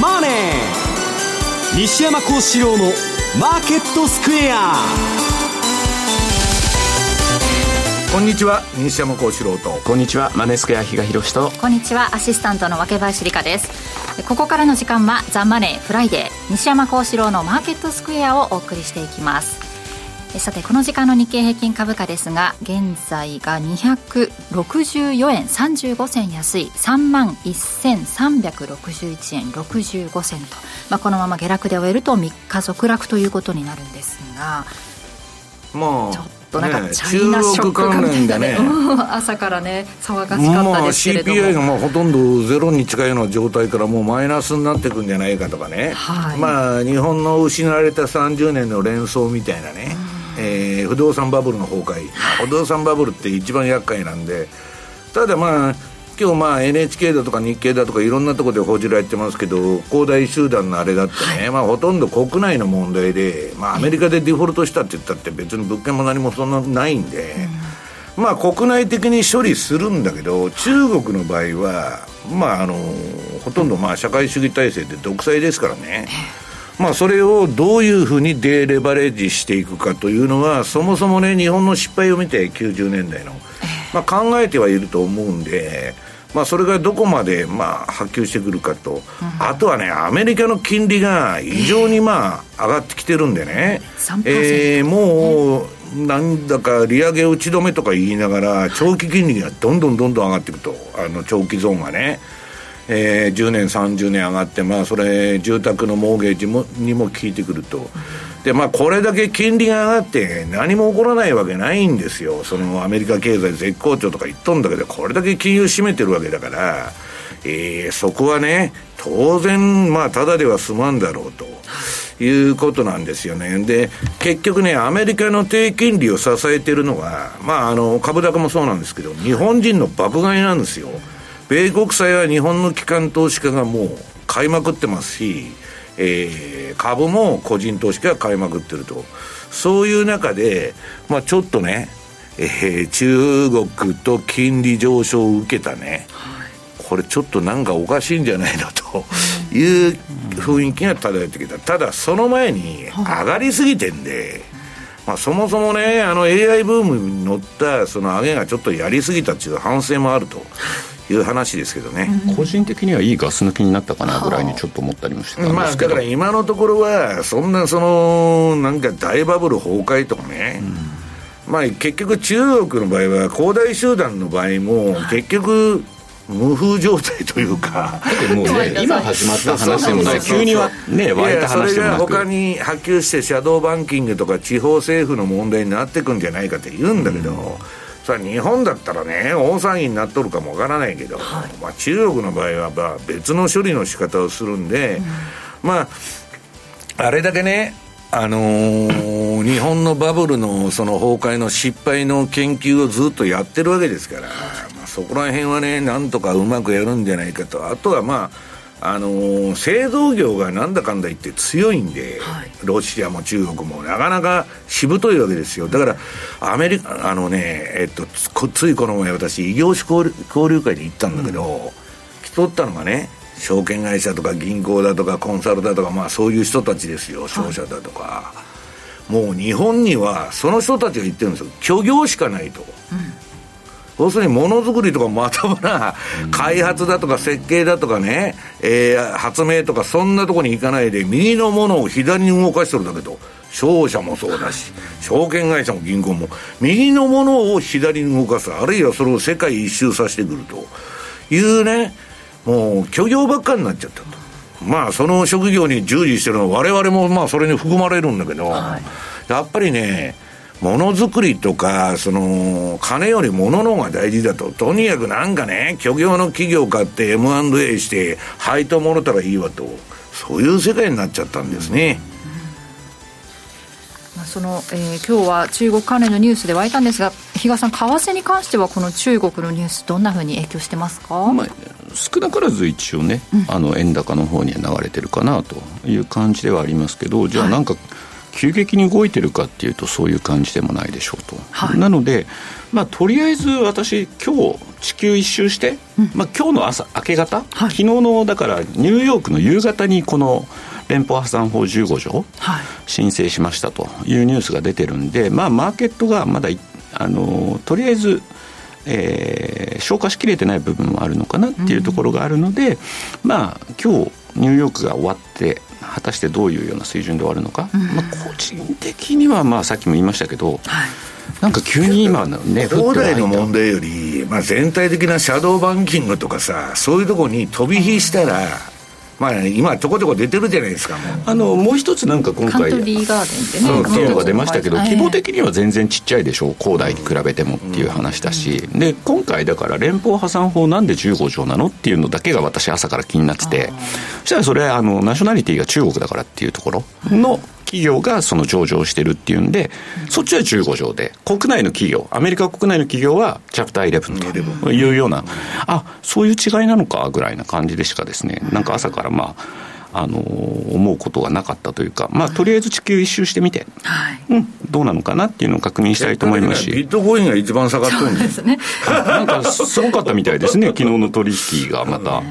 マネー」西山孝四郎の「マーケットスクエア」こんにちは西山孝四郎と。こんにちはマネースクエア比嘉宏と。こんにちはアシスタントの若林理香です。ここからの時間は「ザ・マネーフライデー」西山孝四郎のマーケットスクエアをお送りしていきますさてこの時間の日経平均株価ですが現在が264円35銭安い3万1361円65銭と、まあ、このまま下落で終えると3日続落ということになるんですがまあちょっとなんかチャイナショック関連でね。朝からね騒がしかったですけれども、まあ、CPI がまあほとんどゼロに近いような状態からもうマイナスになっていくんじゃないかとかね、はい、まあ日本の失われた30年の連想みたいなね、うんえー、不動産バブルの崩壊、不動産バブルって一番厄介なんで。ただまあ今日まあ NHK だとか日経だとかいろんなところで報じられてますけど恒大集団のあれだってね、はい、まあ、ほとんど国内の問題で、まあ、アメリカでデフォルトしたって言ったって別に物件も何もそんなないんで、うん、まあ国内的に処理するんだけど中国の場合はまああのほとんどまあ社会主義体制で独裁ですからね。まあ、それをどういうふうにデレバレッジしていくかというのは、そもそもね、日本の失敗を見て、90年代の、まあ、考えてはいると思うんで、まあ、それがどこまでまあ波及してくるかと、あとはね、アメリカの金利が異常にまあ上がってきてるんでね、えー、もう、なんだか利上げ打ち止めとか言いながら、長期金利がどんどんどんどん上がっていくと、あの長期ゾーンがね。えー、10年、30年上がって、まあ、それ、住宅のモーゲージもにも効いてくると、でまあ、これだけ金利が上がって、何も起こらないわけないんですよ、そのアメリカ経済絶好調とか言っとんだけど、これだけ金融占めてるわけだから、えー、そこはね、当然、まあ、ただでは済まんだろうと。いうことなんですよね。で、結局ね、アメリカの低金利を支えてるのは、まあ、あの、株高もそうなんですけど、日本人の爆買いなんですよ。米国債は日本の機関投資家がもう買いまくってますし、えー、株も個人投資家が買いまくってると。そういう中で、まあちょっとね、えー、中国と金利上昇を受けたね、これちょっとなんかおかしいんじゃないのと。いう雰囲気が漂ってきた。ただその前に上がりすぎてんで、まあ、そもそもね、あの AI ブームに乗ったその上げがちょっとやりすぎたっていう反省もあるという話ですけどね、個人的にはいいガス抜きになったかなぐらいにちょっと思ったりもしてたんですけど、まあ、だから今のところはそんなそのなんか大バブル崩壊とかね、うん、まあ結局中国の場合は恒大集団の場合も結局、無風状態というか、もうね、今始まった話でもない、急にはね、湧いた話でもなく。それが他に波及して、シャドーバンキングとか地方政府の問題になっていくんじゃないかって言うんだけど、うんさあ日本だったらね大騒ぎになっとるかもわからないけど、はい、まあ、中国の場合はまあ別の処理の仕方をするんで、うん、まああれだけねあのー、日本のバブルのその崩壊の失敗の研究をずっとやってるわけですから、まあ、そこら辺はねなんとかうまくやるんじゃないかとあとはまああのー、製造業がなんだかんだ言って強いんで、はい、ロシアも中国もなかなかしぶといわけですよ。だから、アメリカ、あのね、えっと、ついこの前私、異業種交流交流会で行ったんだけど、うん、来とったのがね、証券会社とか銀行だとかコンサルだとか、まあそういう人たちですよ、商社だとか。はい、もう日本には、その人たちが言ってるんですよ。虚業しかないと。うん要するにものづくりとかまともな開発だとか設計だとかね、えー、発明とかそんなとこに行かないで右のものを左に動かしてるだけと。商社もそうだし証券会社も銀行も。右のものを左に動かすあるいはそれを世界一周させてくると。いうねもう虚業ばっかになっちゃったと。まあその職業に従事してるのは我々もまあそれに含まれるんだけど、はい、やっぱりねものづくりとか、その、金より物の方が大事だと。とにかくなんかね、虚業の企業買って M&A して、配当もろたらいいわと。そういう世界になっちゃったんですね。まあ、その、えー、今日は中国関連のニュースで湧いたんですが、比嘉さん、為替に関しては、この中国のニュース、どんなふうに影響してますか、まあ、少なからず一応ね、うん、あの円高の方には流れてるかなという感じではありますけど、じゃあ、なんか、はい急激に動いてるかっていうとそういう感じでもないでしょうと、はい、なので、まあ、とりあえず私今日地球一周して、うん、まあ、今日の朝明け方、はい、昨日のだからニューヨークの夕方にこの連邦破産法15条、はい、申請しましたというニュースが出てるんで、まあ、マーケットがまだあのとりあえずえー、消化しきれてない部分もあるのかなっていうところがあるので、うん、まあ今日ニューヨークが終わって果たしてどういうような水準で終わるのか、うん、まあ、個人的にはまあさっきも言いましたけど、はい、なんか急に今のね恒大の問題より、まあ、全体的なシャドーバンキングとかさそういうところに飛び火したら、まあ、今、ちょこちょこ出てるじゃないですか、あのもう一つ、なんか今回、カントリーガーデンってね、いうのが出ましたけど、規模的には全然ちっちゃいでしょう、恒大に比べてもっていう話だし、で今回、だから連邦破産法なんで15条なのっていうのだけが私、朝から気になってて、そしたらそれあの、ナショナリティが中国だからっていうところの企業がその上場してるっていうんで、そっちは15条で、国内の企業、アメリカ国内の企業はチャプター11というような、あそういう違いなのかぐらいな感じでしかですね、なんか朝からまあ、あの思うことがなかったというか、まあ、とりあえず地球一周してみて、はい。うん、どうなのかなっていうのを確認したいと思いますし、ビットコインが一番下がってるんですね、なんかすごかったみたいですね、昨日の取引がまた。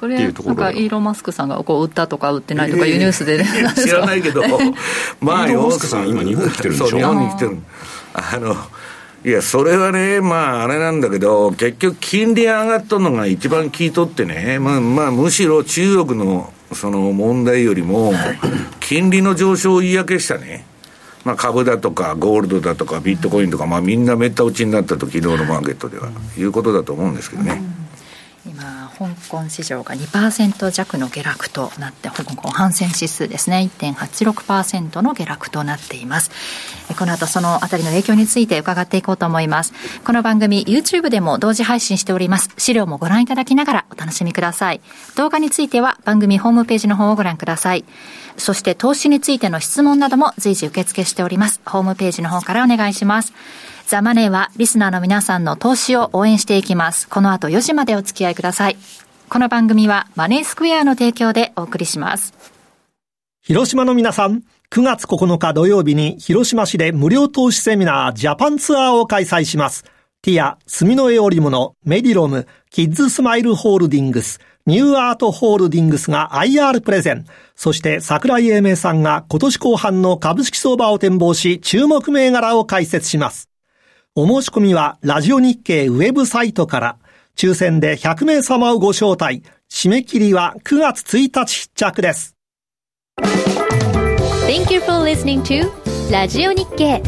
それなんかイーロン・マスクさんがこう売ったとか売ってないとかいうニュースで、ね、知らないけど。まあイーロン・マスクさん今日本来てるんでしょ？日本に来てる。あのいや、それはね、まあ、あれなんだけど、結局、金利上がったのが一番効いとってね、まあ、まあ、むしろ中国のその問題よりも、金利の上昇を言い訳したね、まあ、株だとか、ゴールドだとか、ビットコインとか、まあ、みんなめった打ちになったと、昨日のマーケットでは、いうことだと思うんですけどね。今香港市場が2%弱の下落となって香港反戦指数ですね。1.86%の下落となっています。この後そのあたりの影響について伺っていこうと思います。この番組 YouTube でも同時配信しております。資料もご覧いただきながらお楽しみください。動画については番組ホームページの方をご覧ください。そして投資についての質問なども随時受付しております。ホームページの方からお願いします。ザ・マネーはリスナーの皆さんの投資を応援していきます。この後4時までお付き合いください。この番組はマネースクエアの提供でお送りします。広島の皆さん、9月9日土曜日に広島市で無料投資セミナージャパンツアーを開催します。ティア、墨の絵織物、メディロム、キッズスマイルホールディングス、ニューアートホールディングスが IR プレゼン。そして桜井英明さんが今年後半の株式相場を展望し、注目銘柄を解説します。お申し込みは、ラジオ日経ウェブサイトから、抽選で100名様をご招待。締め切りは9月1日必着です。Thank you for listening to ラジオ日経。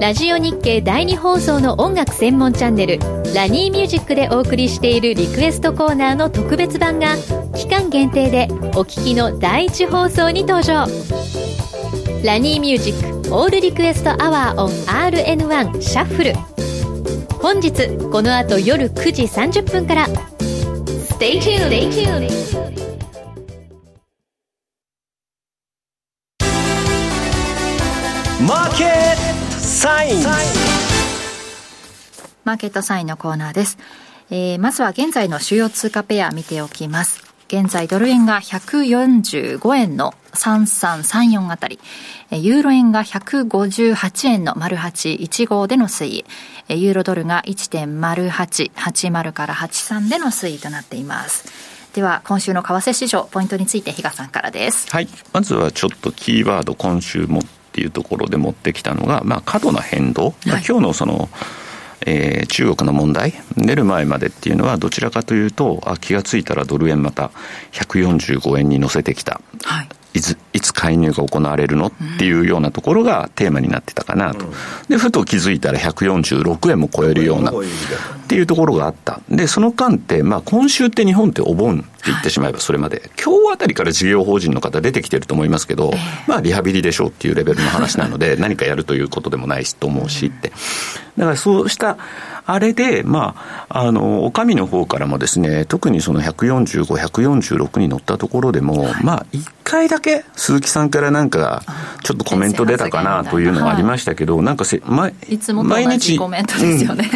ラジオ日経第2放送の音楽専門チャンネル、ラニーミュージックでお送りしているリクエストコーナーの特別版が、期間限定でお聴きの第1放送に登場。RaNi Music All Request Hour on RN1 Shuffle。本日この後夜9時30分から。Stay tuned! Stay tuned. マーケットサインマーケットサインのコーナーです、えー、まずは現在の主要通貨ペア見ておきます現在ドル円が145円の3334あたり、ユーロ円が158円の丸815での推移、ユーロドルが1.0880から83での推移となっています。では今週の為替市場ポイントについて比嘉さんからです。はい。まずはちょっとキーワード今週もっていうところで持ってきたのが、まあ、過度な変動、まあ、今日のその、えー、中国の問題出る前までっていうのはどちらかというとあ気が付いたらドル円また145円に乗せてきた、はい、いついつ介入が行われるのっていうようなところがテーマになってたかなと、でふと気づいたら146円も超えるようなっていうところがあった。でその間って、まあ、今週って日本ってお盆って言ってしまえばそれまで、今日あたりから事業法人の方出てきてると思いますけど、まあリハビリでしょうっていうレベルの話なので何かやるということでもないしと思うしって。だからそうしたあれで、まあ、あの、お上の方からもですね、特にその145、146に乗ったところでも、はい、まあ、一回だけ鈴木さんからなんか、ちょっとコメント出たかなというのがありましたけど、なんかせ、ま、いつも毎日コメントですよね。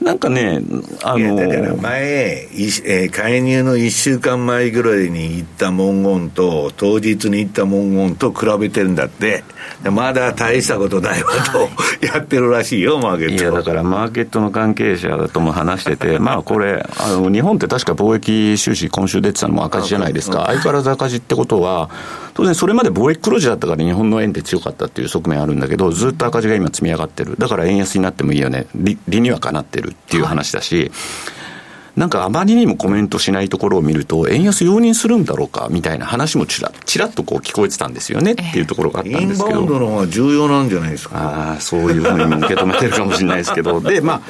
うん、なんかね、あの、だから前、えー、介入の1週間間前ぐらいに行った文言と、当日に行った文言と比べてるんだって。まだ大したことないわと、やってるらしいよ、マーケット。いや、だからマーケットの関係者とも話してて、まあこれ、あの、日本って確か貿易収支今週出てたのも赤字じゃないですか。相変わらず赤字ってことは、当然それまで貿易黒字だったから日本の円って強かったっていう側面あるんだけど、ずっと赤字が今積み上がってる。だから円安になってもいいよね。理理にはかなってるっていう話だし、はいなんかあまりにもコメントしないところを見ると、円安容認するんだろうかみたいな話もちらちらっとこう聞こえてたんですよねっていうところがあったんですけど。インバウンドの方が重要なんじゃないですか。ああ、そういうふうに受け止めてるかもしれないですけど、で、まあ、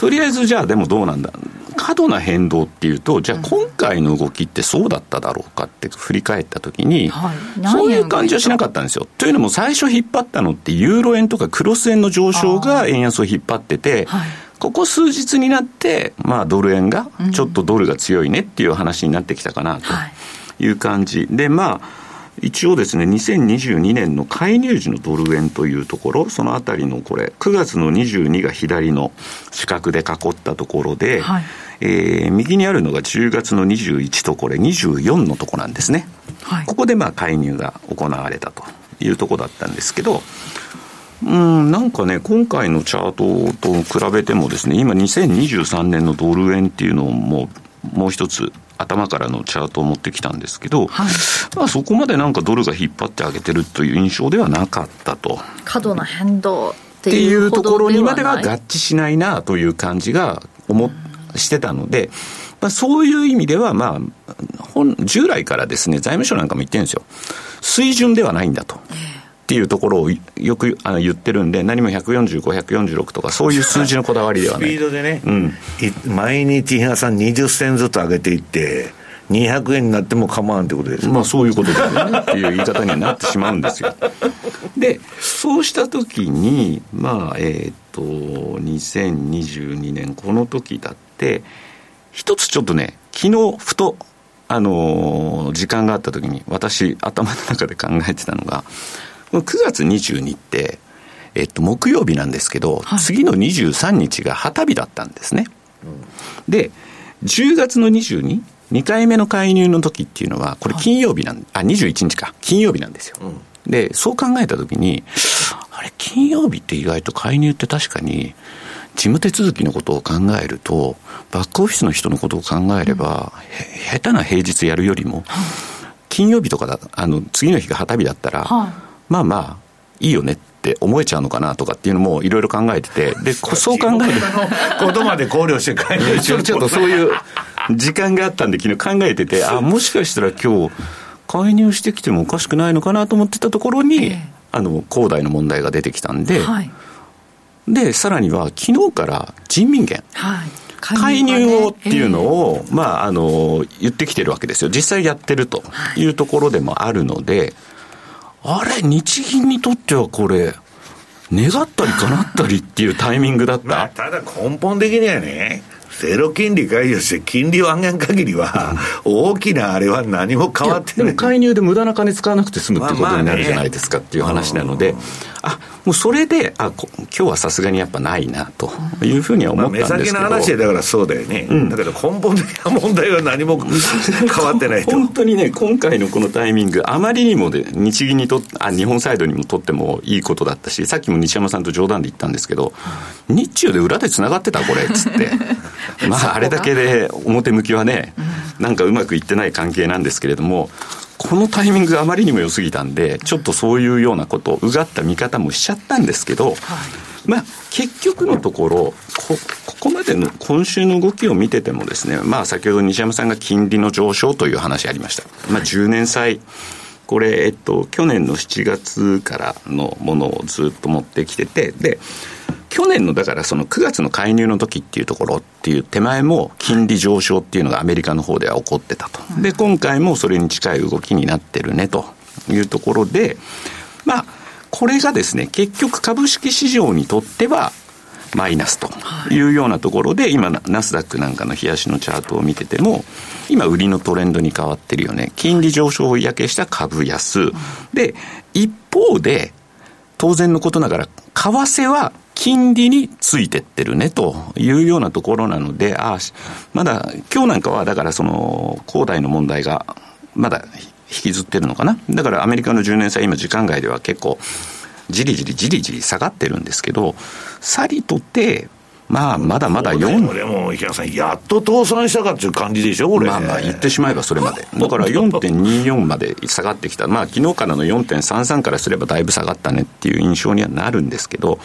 とりあえずじゃあでもどうなんだ。過度な変動っていうと、じゃあ今回の動きってそうだっただろうかって振り返ったときに、はい、そういう感じはしなかったんですよ。というのも最初引っ張ったのってユーロ円とかクロス円の上昇が円安を引っ張ってて、はい。ここ数日になって、まあ、ドル円が、ちょっとドルが強いねっていう話になってきたかなという感じ。で、まあ、一応ですね、2022年の介入時のドル円というところ、そのあたりのこれ、9月の22が左の四角で囲ったところで、はい、えー、右にあるのが10月の21とこれ24のとこなんですね。はい、ここでまあ介入が行われたというとこだったんですけど、うん、なんかね、今回のチャートと比べてもですね、今2023年のドル円っていうのをもう、もう一つ頭からのチャートを持ってきたんですけど、はい、まあそこまでなんかドルが引っ張ってあげてるという印象ではなかったと。過度な変動っていうところにまでは合致しないなという感じが思してたので、まあ、そういう意味では、まあ、本従来からですね、財務省なんかも言ってるんですよ。水準ではないんだと。えーっていうところをよくあの言ってるんで、何も145、146とか、そういう数字のこだわりではない。スピードでね、うん、毎日日さん20銭ずつ上げていって、200円になっても構わんってことですまあそういうことですよねっていう言い方にはなってしまうんですよ。で、そうしたときに、まあ、えっ、ー、と、2022年、この時だって、一つちょっとね、昨日、ふと、あのー、時間があったときに、私、頭の中で考えてたのが、9月22って、えっと、木曜日なんですけど、はい、次の23日が旗日だったんですね。うん、で、10月の 22? 2回目の介入の時っていうのは、これ金曜日なん、はい、あ、21日か、金曜日なんですよ。うん、で、そう考えた時に、あれ、金曜日って意外と介入って確かに、事務手続きのことを考えると、バックオフィスの人のことを考えれば、うん、下手な平日やるよりも、金曜日とかだ、あの、次の日が旗日だったら、はいまあまあ、いいよねって思えちゃうのかなとかっていうのもいろいろ考えてて、で、そう考えることまで考慮して考えちょっと そういう時間があったんで昨日考えてて、あ、もしかしたら今日、介入してきてもおかしくないのかなと思ってたところに、あの、恒大の問題が出てきたんで、はい、で、さらには昨日から人民元。はい。介入をっていうのを、まあ、あの、言ってきてるわけですよ。実際やってるというところでもあるので、あれ、日銀にとってはこれ、願ったり叶ったりっていうタイミングだった？まあ、ただ根本的にはね、ゼロ金利解除して金利を上げん限りは、大きなあれは何も変わってない。でも介入で無駄な金使わなくて済むってことになるじゃないですかっていう話なので、あ、もうそれで、あ、今日はさすがにやっぱないなというふうには思ったんですけど。目先の話でだからそうだよね。うん、だけど根本的な問題は何も 変わってないと。本当にね、今回のこのタイミング、あまりにもで、日銀にとあ、日本サイドにもとってもいいことだったし、さっきも西山さんと冗談で言ったんですけど、日中で裏でつながってたこれ、っつって。まあ、あれだけで表向きはね、なんかうまくいってない関係なんですけれども、このタイミングがあまりにも良すぎたんで、ちょっとそういうようなこと、うがった見方もしちゃったんですけど、はい、まあ、結局のところこ、ここまでの今週の動きを見ててもですね、まあ、先ほど西山さんが金利の上昇という話ありました。まあ、10年債、これ、えっと、去年の7月からのものをずっと持ってきてて、で、去年のだからその9月の介入の時っていうところっていう手前も金利上昇っていうのがアメリカの方では起こってたと。で、今回もそれに近い動きになってるねというところで、まあ、これがですね、結局株式市場にとってはマイナスというようなところで、今、ナスダックなんかの冷やしのチャートを見てても、今、売りのトレンドに変わってるよね。金利上昇を嫌気した株安。で、一方で、当然のことながら、為替は金利についてってるねというようなところなので、あまだ今日なんかはだからその、恒大の問題がまだ引きずってるのかな。だからアメリカの10年債今時間外では結構じりじりじりじり下がってるんですけど、さりとて、まあ、まだまだ4。でも、池谷さん、やっと倒産したかっていう感じでしょ、これ。まあまあ、言ってしまえばそれまで。だから4.24まで下がってきた。まあ、昨日からの4.33からすればだいぶ下がったねっていう印象にはなるんですけど、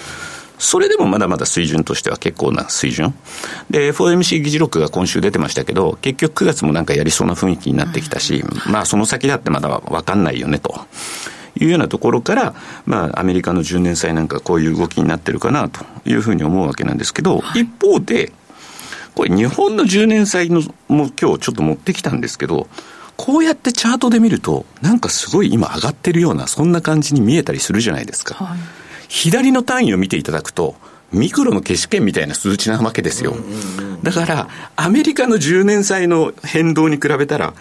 それでもまだまだ水準としては結構な水準。で、FOMC 議事録が今週出てましたけど、結局9月もなんかやりそうな雰囲気になってきたし、まあその先だってまだわかんないよねと。いうようなところから、まあ、アメリカの10年債なんかこういう動きになってるかなというふうに思うわけなんですけど、はい、一方で、これ日本の10年債のも今日ちょっと持ってきたんですけど、こうやってチャートで見ると、なんかすごい今上がってるような、そんな感じに見えたりするじゃないですか。はい、左の単位を見ていただくと、ミクロの消し券みたいな数値なわけですよ。だから、アメリカの10年債の変動に比べたら、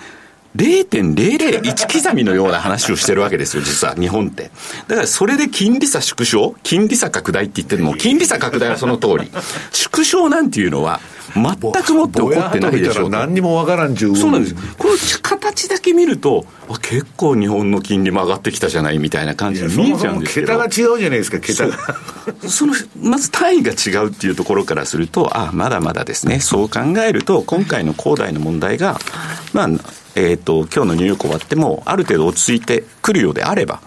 0.001刻みのような話をしてるわけですよ、実は、日本って。だからそれで金利差縮小？金利差拡大って言ってるのも、金利差拡大はその通り。縮小なんていうのは、全くもって起こってないでしょう。何にもわからんじゅうそうなんです。この形だけ見ると、結構日本の金利も上がってきたじゃないみたいな感じに見えちゃうんですけど。桁が違うじゃないですか、桁が。その、まず単位が違うっていうところからすると、あまだまだですね。そう考えると、今回の恒大の問題が、まあ、えっ、ー、と、今日のニューヨーク終わっても、ある程度落ち着いてくるようであれば、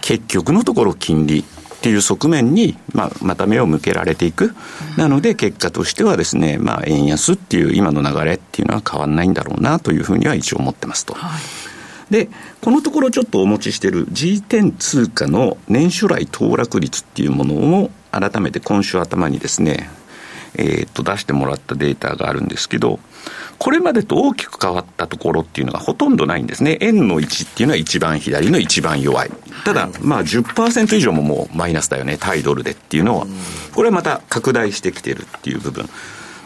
結局のところ金利っていう側面に、まあ、また目を向けられていく。なので、結果としてはですね、まあ、円安っていう今の流れっていうのは変わらないんだろうなというふうには一応思ってますと。はいで、このところちょっとお持ちしている G10 通貨の年初来騰落率っていうものを改めて今週頭にですね、えー、っと出してもらったデータがあるんですけど、これまでと大きく変わったところっていうのがほとんどないんですね。円の位置っていうのは一番左の一番弱い。ただ、まあ10%以上ももうマイナスだよね、対ドルでっていうのは、これはまた拡大してきてるっていう部分。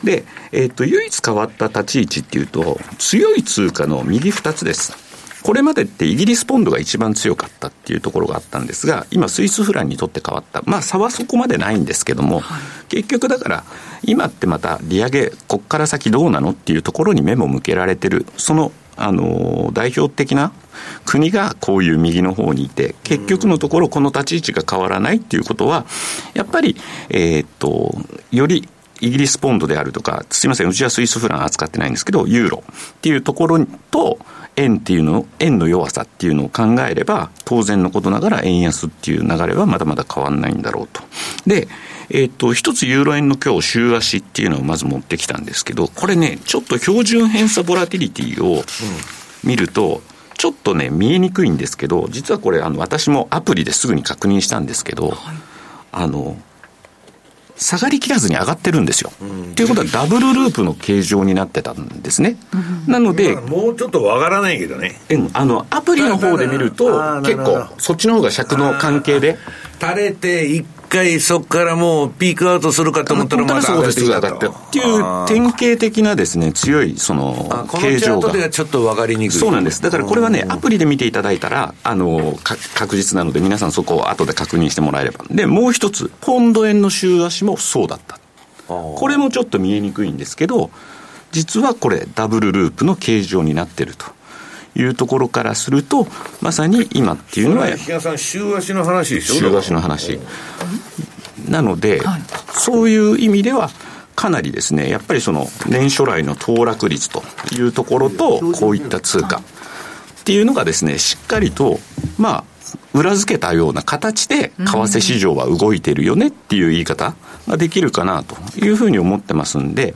で、えっ、と、唯一変わった立ち位置っていうと、強い通貨の右2つです。これまでってイギリスポンドが一番強かったっていうところがあったんですが、今スイスフランにとって変わった。まあ差はそこまでないんですけども、はい、結局だから、今ってまた利上げ、こっから先どうなのっていうところに目も向けられてる。そのあの代表的な国がこういう右の方にいて、結局のところこの立ち位置が変わらないっていうことは、やっぱり、えー、っと、よりイギリスポンドであるとか、すみません、うちはスイスフラン扱ってないんですけど、ユーロっていうところと、円っていうの、円の弱さっていうのを考えれば、当然のことながら円安っていう流れはまだまだ変わんないんだろうと。で、えっ、と、一つユーロ円の今日週足っていうのをまず持ってきたんですけど、これね、ちょっと標準偏差ボラティリティを見ると、ちょっとね、見えにくいんですけど、実はこれ、あの、私もアプリですぐに確認したんですけど、はい、あの、下がりきらずに上がってるんですよ。と、うん、いうことはダブルループの形状になってたんですね。うん、なので、もうちょっとわからないけどね。あの、アプリの方で見ると、結構、そっちの方が尺の関係で。垂れて一回そこからもうピークアウトするかと思ったらまた上がってきたと。っていう典型的なですね、強いその形状が。このではちょっと分かりにくい。そうなんです。だからこれはね、アプリで見ていただいたら、あの、確実なので皆さんそこを後で確認してもらえれば。で、もう一つ、ポンド円の週足もそうだった。これもちょっと見えにくいんですけど、実はこれダブルループの形状になってると。いうところからすると、まさに今っていうのは。比嘉さん、週足の話でしょ？週足の話。なので、はい、そういう意味では、かなりですね、やっぱりその年初来の騰落率というところと、こういった通貨っていうのがですね、しっかりと、まあ、裏付けたような形で、為替市場は動いてるよねっていう言い方ができるかなというふうに思ってますんで、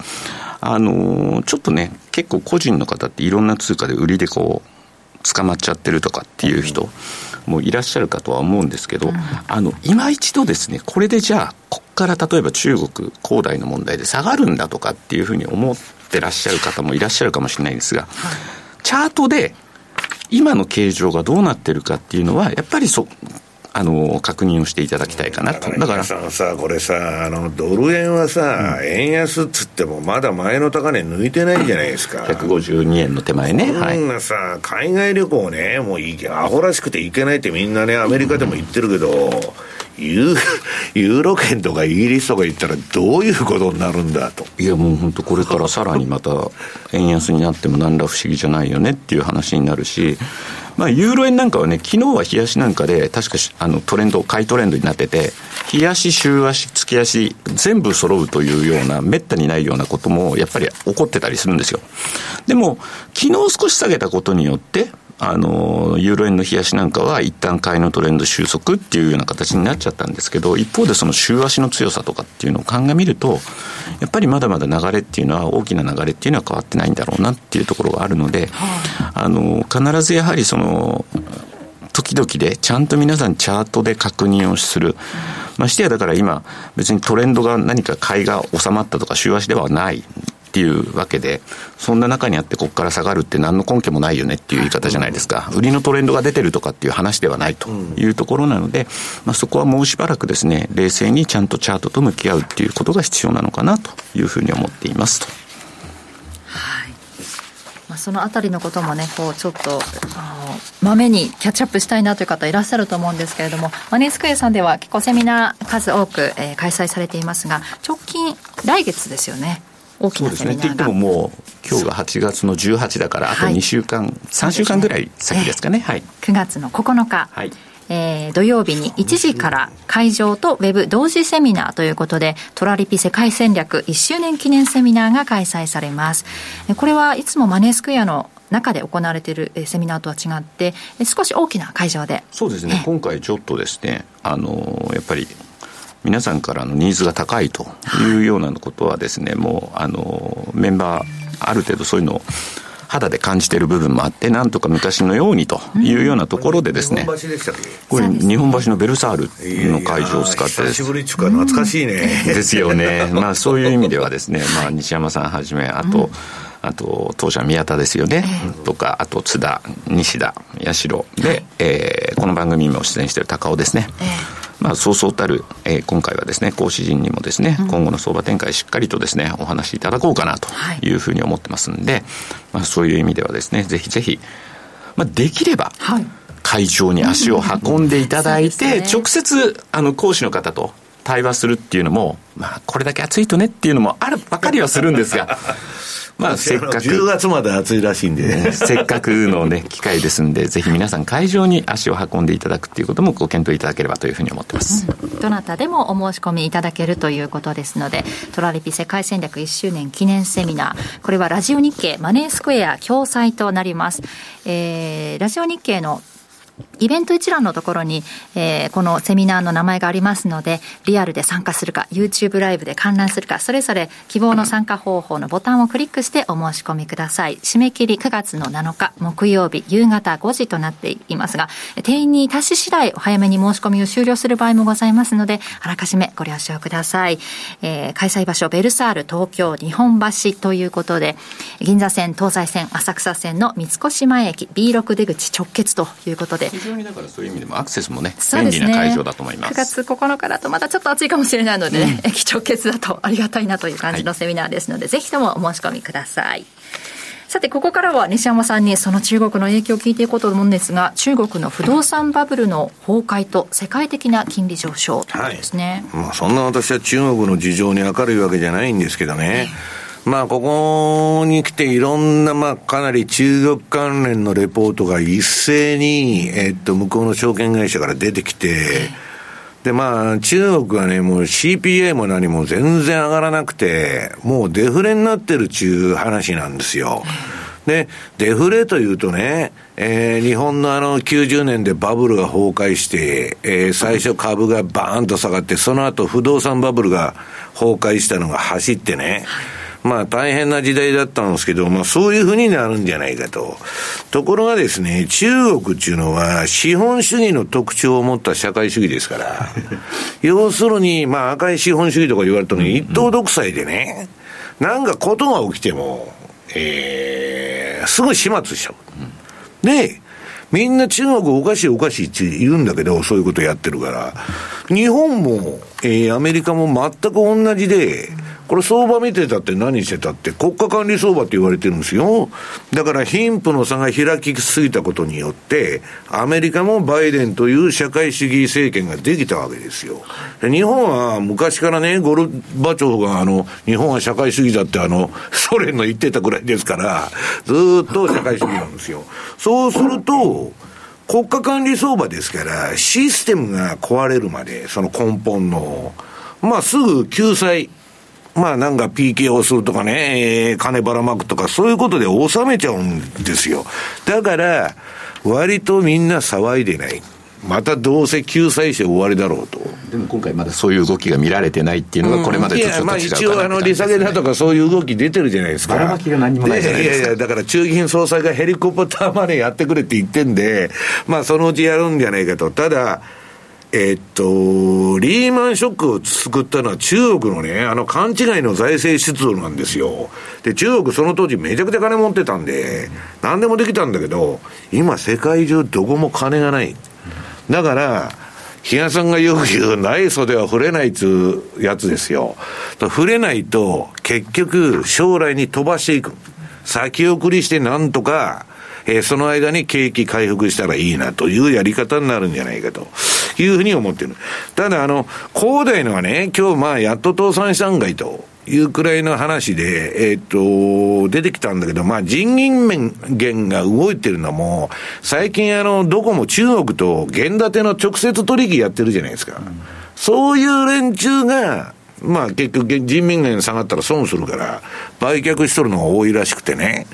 あのー、ちょっとね、結構個人の方っていろんな通貨で売りでこう、捕まっちゃってるとかっていう人もいらっしゃるかとは思うんですけど、うん、あの、今一度ですね、これでじゃあ、こっから例えば中国、恒大の問題で下がるんだとかっていうふうに思ってらっしゃる方もいらっしゃるかもしれないんですが、はい、チャートで今の形状がどうなってるかっていうのは、やっぱりそ、あの、確認をしていただきたいかなと。だから、さんさ、これさ、あの、ドル円はさ、うん、円安っつっても、まだ前の高値抜いてないじゃないですか。152円の手前ね。はい。なさ、海外旅行ね、もういい、アホらしくて行けないってみんなね、アメリカでも言ってるけど、ユー ユーロ圏とかイギリスとか言ったらどういうことになるんだと。いやもう本当これからさらにまた円安になっても何ら不思議じゃないよねっていう話になるし、まあ、ユーロ円なんかはね、昨日は冷やしなんかで、確かあのトレンド、買いトレンドになってて、冷やし、週足、月足、全部揃うというような、めったにないようなことも、やっぱり起こってたりするんですよ。でも、昨日少し下げたことによって、あの、ユーロ円の冷やしなんかは一旦買いのトレンド収束っていうような形になっちゃったんですけど、一方でその週足の強さとかっていうのを鑑みると、やっぱりまだまだ流れっていうのは、大きな流れっていうのは変わってないんだろうなっていうところがあるので、あの、必ずやはりその、時々でちゃんと皆さんチャートで確認をする。ましてやだから今別にトレンドが何か買いが収まったとか週足ではないっていうわけで、そんな中にあってここから下がるって何の根拠もないよねっていう言い方じゃないですか。売りのトレンドが出てるとかっていう話ではないというところなので、まあ、そこはもうしばらくですね、冷静にちゃんとチャートと向き合うっていうことが必要なのかなというふうに思っていますと。はいまあ、そのあたりのこともね、こうちょっと、まめにキャッチアップしたいなという方いらっしゃると思うんですけれども、マネースクエアさんでは結構セミナー数多く、えー、開催されていますが、直近、来月ですよね。大きなセミナーがそうですね。って言ってももう、今日が8月の18だから、あと2週間、はい、3週間ぐらい先ですかね。はい。9月の9日。はい。えー、土曜日に1時から会場とウェブ同時セミナーということで、トラリピ世界戦略1周年記念セミナーが開催されます。これはいつもマネースクエアの中で行われているセミナーとは違って少し大きな会場でそうですね今回ちょっとですねあのやっぱり皆さんからのニーズが高いというようなことはですね、もうあのメンバーある程度そういうのを肌で感じている部分もあって、なんとか昔のようにというようなところでですね、これ、日本橋のベルサールの会場を使って久しぶりっていうか、懐かしいね。ですよね。まあ、そういう意味ではですね、まあ、西山さんはじめ、あと、あと当社宮田ですよね、とかあと津田西田八代で、はい、えー、この番組にも出演している高尾ですね、えーまあ、そうそうたる、えー、今回はですね、講師陣にもですね、うん、今後の相場展開しっかりとですね、お話しいただこうかなとい。うふうに思ってますんで、はい、まあ、そういう意味ではですね、ぜひぜひ、まあ、できれば、会場に足を運んでいただいて、直接、あの、講師の方と対話するっていうのも、まあ、これだけ暑いとねっていうのもあるばかりはするんですが、まあ、せっかく。10月まで暑いらしいんで。せっかくのね、機会ですんで、ぜひ皆さん会場に足を運んでいただくっていうこともご検討いただければというふうに思ってます。うん、どなたでもお申し込みいただけるということですので、トラリピ世界戦略1周年記念セミナー、これはラジオ日経マネースクエア共催となります。えー、ラジオ日経のイベント一覧のところに、えー、このセミナーの名前がありますので、リアルで参加するか、YouTube ライブで観覧するか、それぞれ希望の参加方法のボタンをクリックしてお申し込みください。締め切り9月の7日木曜日夕方5時となっていますが、定員に達し次第お早めに申し込みを終了する場合もございますので、あらかじめご了承ください。えー、開催場所、ベルサール東京日本橋ということで、銀座線、東西線、浅草線の三越前駅 B6 出口直結ということで、非常にだからそういう意味でもアクセスもね、便利な会場だと思います。9月9日だとまだちょっと暑いかもしれないのでね、うん、駅直結だとありがたいなという感じのセミナーですので、はい、ぜひともお申し込みください。さて、ここからは西山さんにその中国の影響を聞いていこうと思うんですが、中国の不動産バブルの崩壊と世界的な金利上昇ということですね。はい、まあ、そんな私は中国の事情に明るいわけじゃないんですけどね。えーまあ、ここに来ていろんな、まあ、かなり中国関連のレポートが一斉に、えっと、向こうの証券会社から出てきて、で、まあ、中国はね、もう CPA も何も全然上がらなくて、もうデフレになってるっちゅう話なんですよ。で、デフレというとね、えー、日本のあの90年でバブルが崩壊して、えー、最初株がバーンと下がって、その後不動産バブルが崩壊したのが走ってね、はいまあ大変な時代だったんですけど、まあそういうふうになるんじゃないかと。ところがですね、中国っていうのは資本主義の特徴を持った社会主義ですから、要するに、まあ赤い資本主義とか言われたのに一党独裁でね、なんかことが起きても、えー、すぐ始末しちゃう。で、みんな中国おかしいおかしいって言うんだけど、そういうことやってるから。日本も、えー、アメリカも全く同じで、これ相場見てたって何してたって国家管理相場って言われてるんですよ。だから貧富の差が開きすぎたことによって、アメリカもバイデンという社会主義政権ができたわけですよ。日本は昔からね、ゴルバチョフがあの、日本は社会主義だってあの、ソ連の言ってたぐらいですから、ずっと社会主義なんですよ。そうすると、国家管理相場ですから、システムが壊れるまで、その根本の、まあすぐ救済、まあなんか PK をするとかね、金ばらまくとか、そういうことで収めちゃうんですよ。だから、割とみんな騒いでない。またどうせ救済して終わりだろうと。でも今回まだそういう動きが見られてないっていうのがこれまでとちょっと違うかな、うん、一応あの利下げだとかそういう動き出てるじゃないですか。ばらまきが何もないじゃないですか。いやいや、だから中銀総裁がヘリコプターマネーやってくれって言ってんで、まあそのうちやるんじゃないかと。ただ、えっと、リーマンショックを作ったのは中国のね、あの勘違いの財政出動なんですよ。で、中国その当時めちゃくちゃ金持ってたんで、何でもできたんだけど、今世界中どこも金がない。だから、比嘉さんがよく言う、ない袖は触れないっつうやつですよ。触れないと、結局、将来に飛ばしていく。先送りしてなんとか、えー、その間に景気回復したらいいなというやり方になるんじゃないかというふうに思ってる。ただ、あの、恒大のはね、今日まあ、やっと倒産したんかいと。いうくらいの話で、えっ、と、出てきたんだけど、まあ人民元が動いてるのも、最近あの、どこも中国と原建ての直接取引やってるじゃないですか。うん、そういう連中が、まあ結局人民元下がったら損するから、売却しとるのが多いらしくてね。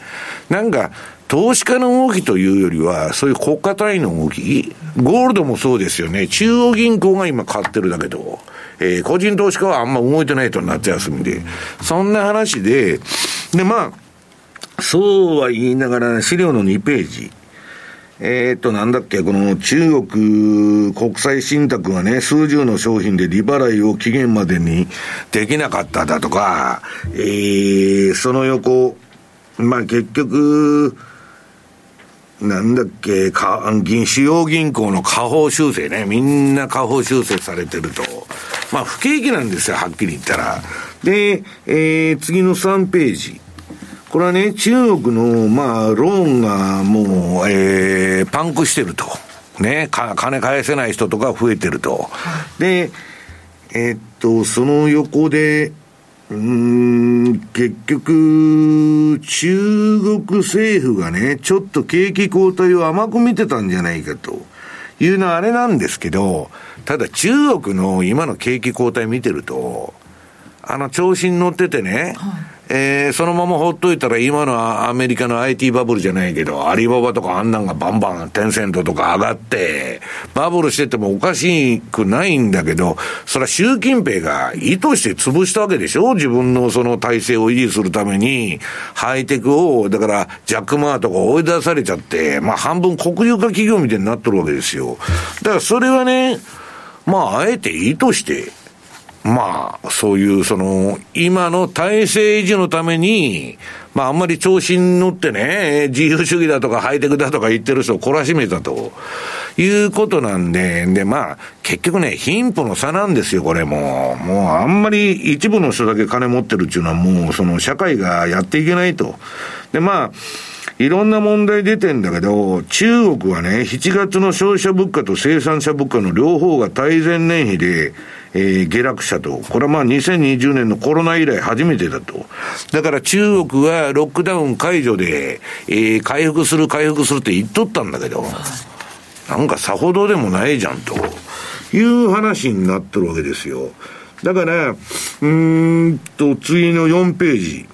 なんか、投資家の動きというよりは、そういう国家単位の動き、ゴールドもそうですよね。中央銀行が今買ってるだけど、えー、個人投資家はあんま動いてないと夏休みで。そんな話で、で、まあ、そうは言いながら、資料の2ページ。えー、っと、なんだっけ、この中国国際信託がね、数十の商品で利払いを期限までにできなかっただとか、えー、その横、まあ結局、なんだっけ、か、主要銀行の下方修正ね。みんな下方修正されてると。まあ不景気なんですよ、はっきり言ったら。で、えー、次の3ページ。これはね、中国の、まあ、ローンがもう、えー、パンクしてると。ね、か、金返せない人とか増えてると。で、えー、っと、その横で、うん、結局、中国政府がね、ちょっと景気後退を甘く見てたんじゃないかと。いうのはあれなんですけど、ただ中国の今の景気後退見てると、あの調子に乗っててね、はい。えー、そのままほっといたら今のアメリカの IT バブルじゃないけど、アリババとかあんなんがバンバンテンセントとか上がって、バブルしててもおかしくないんだけど、それは習近平が意図して潰したわけでしょ？自分のその体制を維持するために、ハイテクを、だからジャックマーとか追い出されちゃって、まあ半分国有化企業みたいになってるわけですよ。だからそれはね、まああえて意図して、まあ、そういうその、今の体制維持のために、まああんまり調子に乗ってね、自由主義だとかハイテクだとか言ってる人を懲らしめたということなんで、でまあ結局ね、貧富の差なんですよ、これも。もうあんまり一部の人だけ金持ってるっていうのはもうその社会がやっていけないと。でまあ、いろんな問題出てんだけど、中国はね、7月の消費者物価と生産者物価の両方が対前年比で、えー、下落したと。これはまあ2020年のコロナ以来初めてだと。だから中国はロックダウン解除で、えー、回復する回復するって言っとったんだけど、なんかさほどでもないじゃんという話になってるわけですよ。だから、うんと、次の4ページ。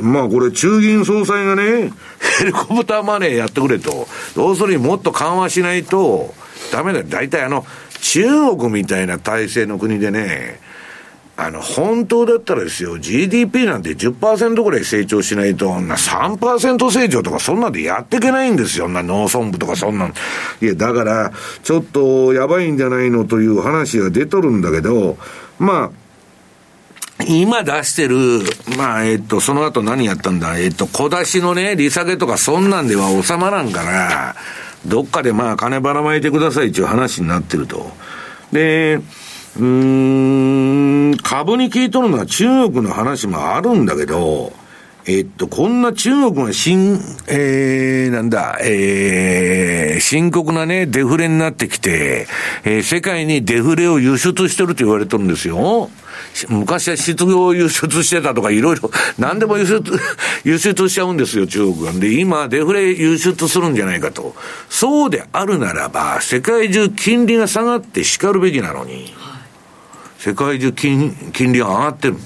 まあこれ中銀総裁がね、ヘリコプターマネーやってくれと。要するにもっと緩和しないとダメだよ。大体あの、中国みたいな体制の国でね、あの、本当だったらですよ、GDP なんて10%ぐらい成長しないと、な3%成長とかそんなんでやっていけないんですよ。な農村部とかそんなん。いや、だから、ちょっとやばいんじゃないのという話が出とるんだけど、まあ、今出してる、まあ、えっと、その後何やったんだ、えっと、小出しのね、利下げとかそんなんでは収まらんから、どっかでまあ金ばらまいてくださいっていう話になってると。で、うん、株に聞いとるのは中国の話もあるんだけど、えっと、こんな中国が新、えー、なんだ、えー、深刻なね、デフレになってきて、えー、世界にデフレを輸出してると言われてるんですよ。昔は失業を輸出してたとかいろいろ、何でも輸出、輸出しちゃうんですよ、中国が。で、今、デフレ輸出するんじゃないかと。そうであるならば、世界中金利が下がって叱るべきなのに、世界中金金利が上がってる。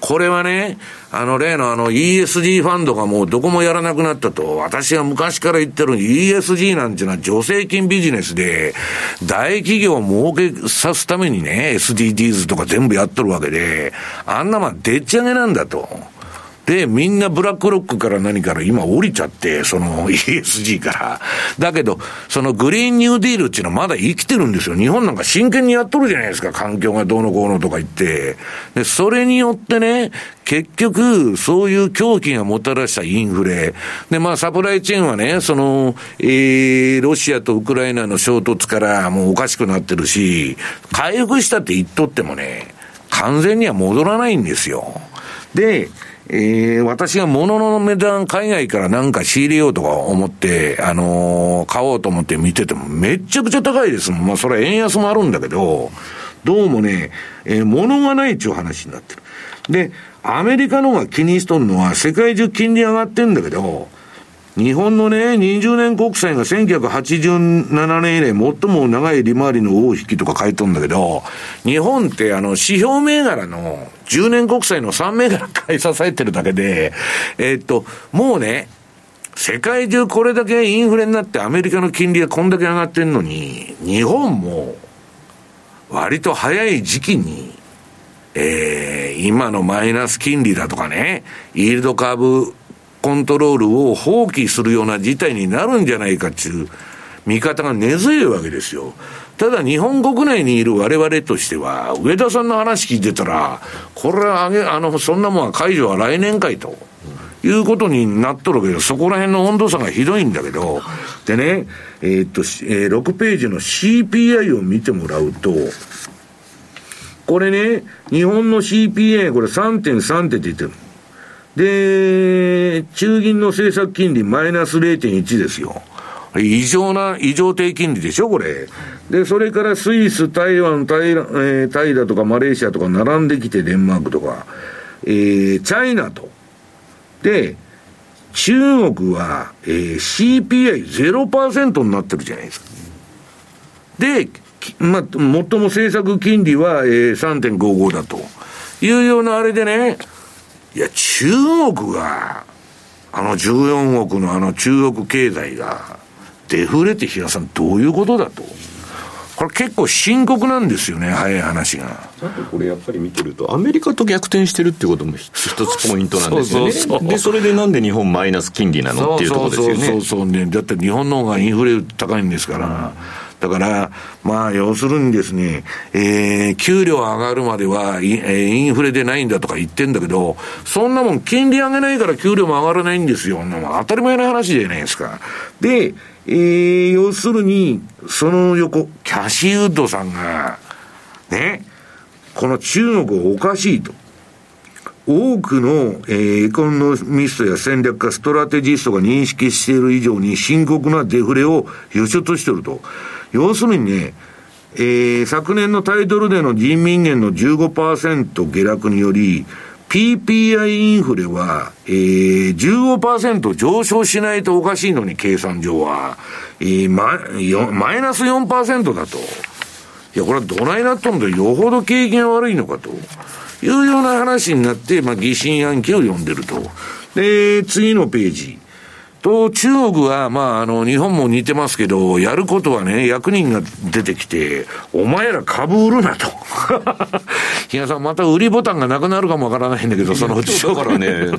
これはね、あの例のあの ESG ファンドがもうどこもやらなくなったと、私が昔から言ってる ESG なんていうのは助成金ビジネスで、大企業を儲けさすためにね、SDGs とか全部やっとるわけで、あんなまでっち上げなんだと。で、みんなブラックロックから何から今降りちゃって、その ESG から。だけど、そのグリーンニューディールっていうのはまだ生きてるんですよ。日本なんか真剣にやっとるじゃないですか。環境がどうのこうのとか言って。で、それによってね、結局、そういう狂気がもたらしたインフレ。で、まあ、サプライチェーンはね、その、えー、ロシアとウクライナの衝突からもうおかしくなってるし、回復したって言っとってもね、完全には戻らないんですよ。で、えー、私が物の値段海外からなんか仕入れようとか思って、あのー、買おうと思って見ててもめちゃくちゃ高いですもん。まあそれは円安もあるんだけど、どうもね、えー、物がないっていう話になってる。で、アメリカの方が気にしとるのは世界中金利上がってんだけど、日本のね、20年国債が1987年以来最も長い利回りの大引きとか書いとんだけど、日本ってあの指標銘柄の10年国債の3銘柄買い支えてるだけで、えー、っと、もうね、世界中これだけインフレになってアメリカの金利がこんだけ上がってんのに、日本も割と早い時期に、えー、今のマイナス金利だとかね、イールドカーブコントロールを放棄するような事態になるんじゃないかっていう見方が根強いわけですよ。ただ日本国内にいる我々としては、上田さんの話聞いてたら、これはあげ、あの、そんなもんは解除は来年かいと。いうことになっとるけど、そこら辺の温度差がひどいんだけど、でね、えー、っと、えー、6ページの CPI を見てもらうと、これね、日本の CPI、これ3.3って出てる。で、中銀の政策金利マイナス0.1ですよ。異常な、異常低金利でしょ、これ。で、それからスイス、台湾、タイ,、えー、タイだとかマレーシアとか並んできて、デンマークとか、えー、チャイナと。で、中国は、えー、CPI0% になってるじゃないですか。で、まあ、最も政策金利は、えー、3.55だというようなあれでね、いや、中国が、あの14億のあの中国経済が、デフレって平さんどういうことだと。これ結構深刻なんですよね、早い話が。あとこれやっぱり見てると、アメリカと逆転してるってことも一つポイントなんですよね。そうそうそうで、それでなんで日本マイナス金利なのっていうところですよね。そうそうそうね。だって日本の方がインフレ高いんですから。うんだから、まあ、要するにですね、えー、給料上がるまではイ、えインフレでないんだとか言ってんだけど、そんなもん金利上げないから給料も上がらないんですよ。当たり前の話じゃないですか。で、えー、要するに、その横、キャシーウッドさんが、ね、この中国おかしいと。多くの、えー、エコノミストや戦略家、ストラテジストが認識している以上に深刻なデフレを輸出していると。要するにね、えー、昨年のタイトルでの人民元の15%下落により、PPI インフレは、えー、15%上昇しないとおかしいのに、計算上は。えー、ママイナス4%だと。いや、これはどないなっとんだよほど景気が悪いのかと。いうような話になって、まあ、疑心暗鬼を読んでると。で、次のページ。と、中国は、まあ、あの、日本も似てますけど、やることはね、役人が出てきて、お前ら株売るなと。比嘉さん、また売りボタンがなくなるかもわからないんだけど、そのうち。だからね、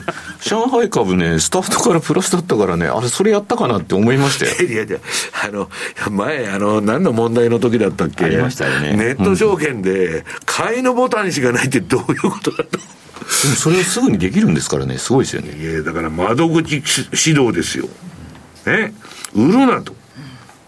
上海株ね、スタートからプラスだったからね、あれ、それやったかなって思いましたよ。いやいや、あの、前、あの、何の問題の時だったっけ？ありましたよね。ネット証券で、買いのボタンしかないってどういうことだと。それをすぐにできるんですからね、すごいですよね。いや、だから窓口指導ですよ。ね、売るなと。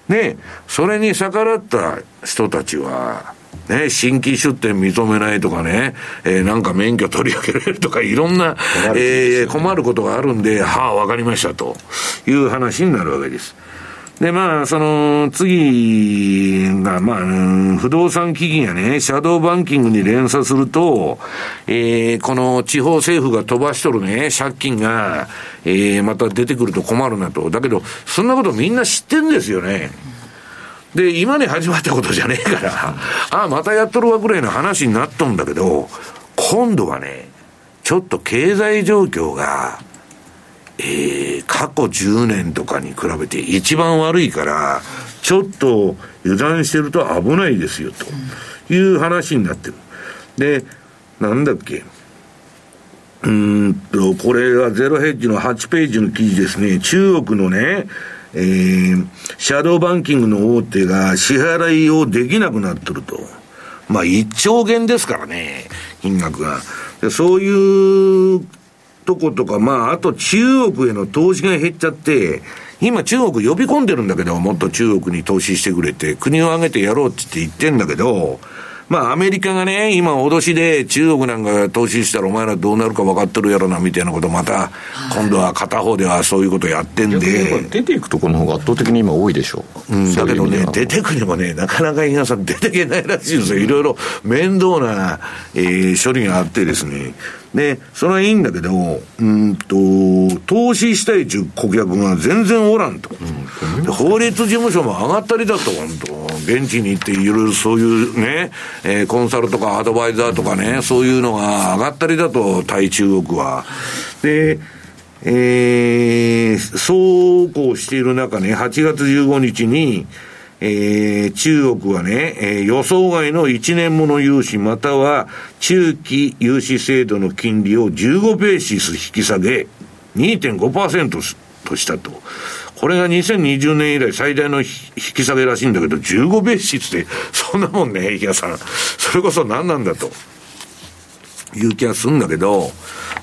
で、それに逆らった人たちは、ね、新規出店認めないとかね、えー、なんか免許取り上げられるとか、いろんな、困る,、えー、困ることがあるんで、はあ、わかりましたという話になるわけです。で、まあ、その、次が、まあ、不動産基金やね、シャドーバンキングに連鎖すると、えー、この地方政府が飛ばしとるね、借金が、えー、また出てくると困るなと。だけど、そんなことみんな知ってんですよね。で、今に始まったことじゃねえから、ああ、またやっとるわぐらいの話になっとんだけど、今度はね、ちょっと経済状況が、えー、過去10年とかに比べて一番悪いから、ちょっと油断してると危ないですよ、という話になってる。で、なんだっけ。うんと、これはゼロヘッジの8ページの記事ですね。中国のね、えー、シャドーバンキングの大手が支払いをできなくなってると。まあ、1兆元ですからね、金額が。そういうとことか、まあ、あと中国への投資が減っちゃって、今中国呼び込んでるんだけど、もっと中国に投資してくれて、国を挙げてやろうって言ってんだけど、まあ、アメリカがね、今、脅しで中国なんか投資したらお前らどうなるか分かってるやろな、みたいなことまた、今度は片方ではそういうことやってんで。出ていくところの方が圧倒的に今多いでしょう。うん、だけどね、出てくにもね、なかなか皆さん出てけないらしいんですよ。いろいろ面倒な、えー、処理があってですね。で、それはいいんだけど、うんと、投資したい中顧客が全然おらんと。うん、法律事務所も上がったりだと、本当現地に行っていろいろそういうね、えー、コンサルとかアドバイザーとかね、そういうのが上がったりだと、対中国は。で、えー、そうこうしている中ね、8月15日に、えー、中国はね、えー、予想外の1年もの融資または中期融資制度の金利を15ベーシス引き下げ2.5%としたと。これが2020年以来最大の引き下げらしいんだけど、15ベーシスで、そんなもんね、池谷さん。それこそ何なんだと。いう気がするんだけど、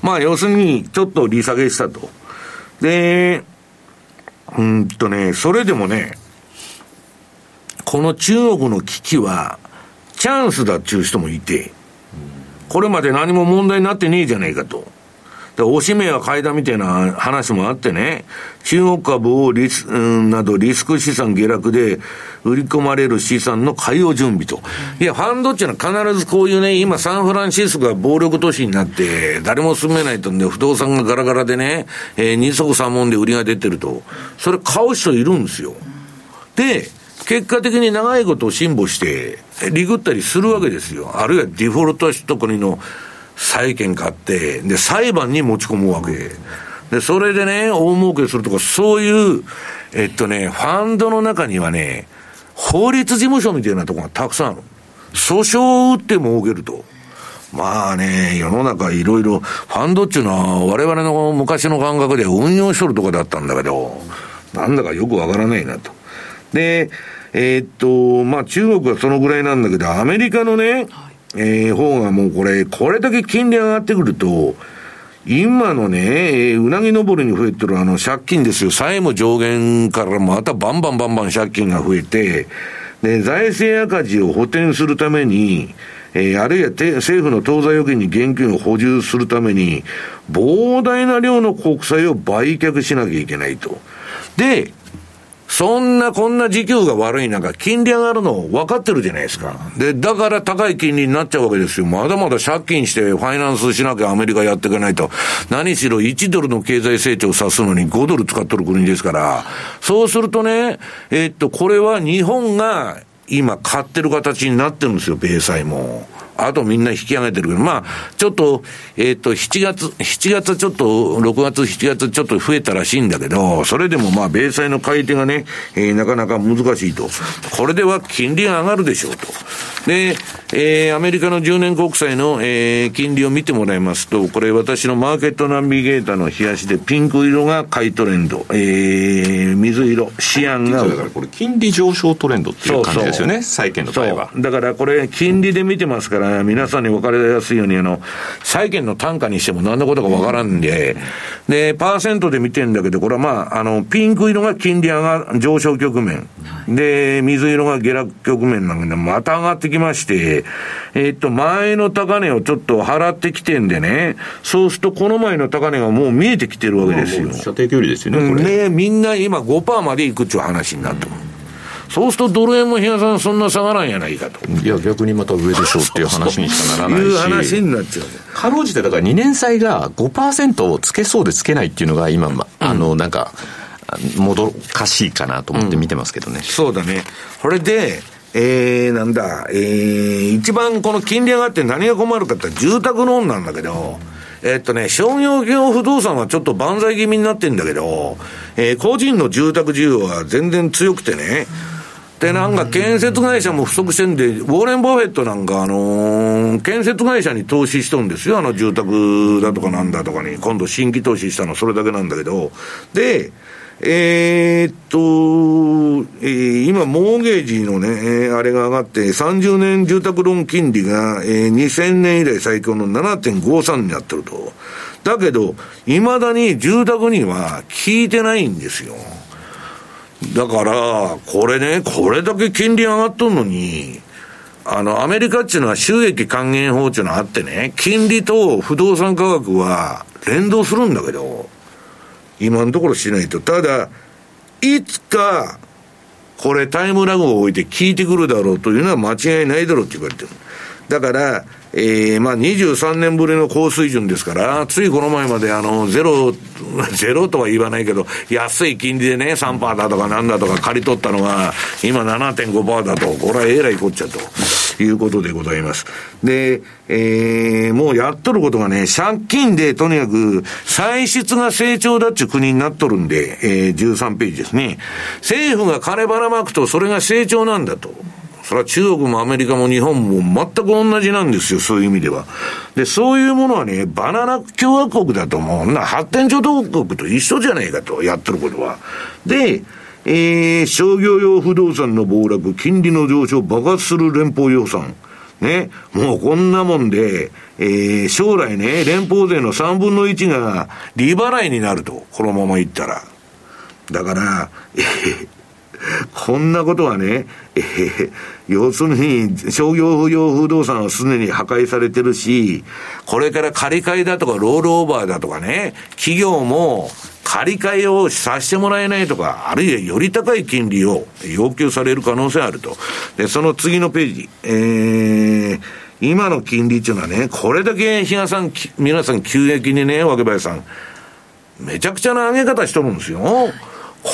まあ要するにちょっと利下げしたと。で、うんとね、それでもね、この中国の危機は、チャンスだっていう人もいて、これまで何も問題になってねえじゃねえかと。で、おしめは買いだみたいな話もあってね、中国株をリス、うん、などリスク資産下落で売り込まれる資産の買いを準備と。いや、ファンドっていうの？は必ずこういうね、今サンフランシスコが暴力都市になって、誰も住めないとんで、不動産がガラガラでね、えー、二足三門で売りが出てると。それ買う人いるんですよ。で、結果的に長いことを辛抱して、リグったりするわけですよ。あるいはデフォルトした国の債権買って、で、裁判に持ち込むわけ。で、それでね、大儲けするとか、そういう、えっとね、ファンドの中にはね、法律事務所みたいなところがたくさんある。訴訟を打って儲けると。まあね、世の中いろいろ、ファンドっていうのは我々の昔の感覚で運用しとるとこだったんだけど、なんだかよくわからないなと。で、えー、っと、まあ中国はそのぐらいなんだけど、アメリカのね、はい、えー、方がもうこれ、これだけ金利上がってくると、今のね、えー、うなぎ登りに増えてるあの借金ですよ。債務上限からまたバンバンバンバン借金が増えて、で、財政赤字を補填するために、えー、あるいは政府の当座預金に現金を補充するために、膨大な量の国債を売却しなきゃいけないと。で、そんなこんな時給が悪い中、金利上がるの分かってるじゃないですか。で、だから高い金利になっちゃうわけですよ。まだまだ借金してファイナンスしなきゃアメリカやっていかないと。何しろ1ドルの経済成長を指すのに5ドル使っとる国ですから。そうするとね、え、っと、これは日本が今買ってる形になってるんですよ、米債も。あとみんな引き上げてるけど、まあ、ちょっと、えっ、ー、と、7月、7月ちょっと、6月、7月ちょっと増えたらしいんだけど、それでもまあ、米債の買い手がね、えー、なかなか難しいと。これでは金利が上がるでしょうと。で、えー、アメリカの10年国債の、えー、金利を見てもらいますと、これ私のマーケットナビゲーターの冷やしで、ピンク色が買いトレンド、えー、水色、シアンが。だからこれ金利上昇トレンドっていう感じですよね、債券の場合は。だからこれ、金利で見てますから、皆さんに分かりやすいように、あの、債券の単価にしても何のことか分からんで、で、パーセントで見てんだけど、これはまあ、あの、ピンク色が金利上が、上昇局面。で、水色が下落局面なんで、また上がってきまして、えっと、前の高値をちょっと払ってきてんでね、そうするとこの前の高値がもう見えてきてるわけですよ。射程距離ですよね、これ。ね、みんな今5%までいくっちゅう話になってる。そうするとドル円も比嘉さんそんな下がらんやないかと。いや、逆にまた上でしょうっていう話にしかならないし。いう話になっちゃう。かろうじて、だから2年債が5%をつけそうでつけないっていうのが今、あの、なんか、もどかしいかなと思って見てますけどね。うん、そうだね。これで、えー、なんだ、えー、一番この金利上がって何が困るかって住宅ローンなんだけど、えっとね、商業業不動産はちょっと万歳気味になってんだけど、えー、個人の住宅需要は全然強くてね、で、なんか建設会社も不足してんで、ウォーレン・バフェットなんか、あのー、建設会社に投資しとんですよ。あの住宅だとかなんだとかに、今度新規投資したのそれだけなんだけど、で、えー、っと、えー、今、モーゲージのね、えー、あれが上がって、30年住宅ローン金利が、えー、2000年以来最強の7.53になってると。だけど、いまだに住宅には効いてないんですよ。だから、これね、これだけ金利上がっとんのに、あの、アメリカっていうのは収益還元法っていうのがあってね、金利と不動産価格は連動するんだけど、今のところしないと。ただ、いつか、これタイムラグを置いて効いてくるだろうというのは間違いないだろうって言われてる。だから、えー、まあ23年ぶりの高水準ですから、ついこの前まであの、ゼロ、ゼロとは言わないけど、安い金利でね、3%だとかなんだとか借り取ったのが、今7.5%だと、これはえらいこっちゃと。いうことでございます。で、えー、もうやっとることがね、借金でとにかく歳出が成長だっちゅう国になっとるんで、えー、13ページですね。政府が金ばらまくとそれが成長なんだと。それは中国もアメリカも日本も全く同じなんですよ、そういう意味では。で、そういうものはね、バナナ共和国だともう、な発展途上国と一緒じゃないかと、やってることは。で、えー、商業用不動産の暴落、金利の上昇、爆発する連邦予算。ね、もうこんなもんで、えー、将来ね、連邦税の3分の1が利払いになると、このままいったら。だから、えー、こんなことはね、えー、要するに、商業用不動産はすでに破壊されてるし、これから借り換えだとかロールオーバーだとかね、企業も借り換えをさせてもらえないとか、あるいはより高い金利を要求される可能性あると。で、その次のページ、えー、今の金利っていうのはね、これだけ比嘉さん、皆さん急激にね、若林さん、めちゃくちゃな上げ方しとるんですよ。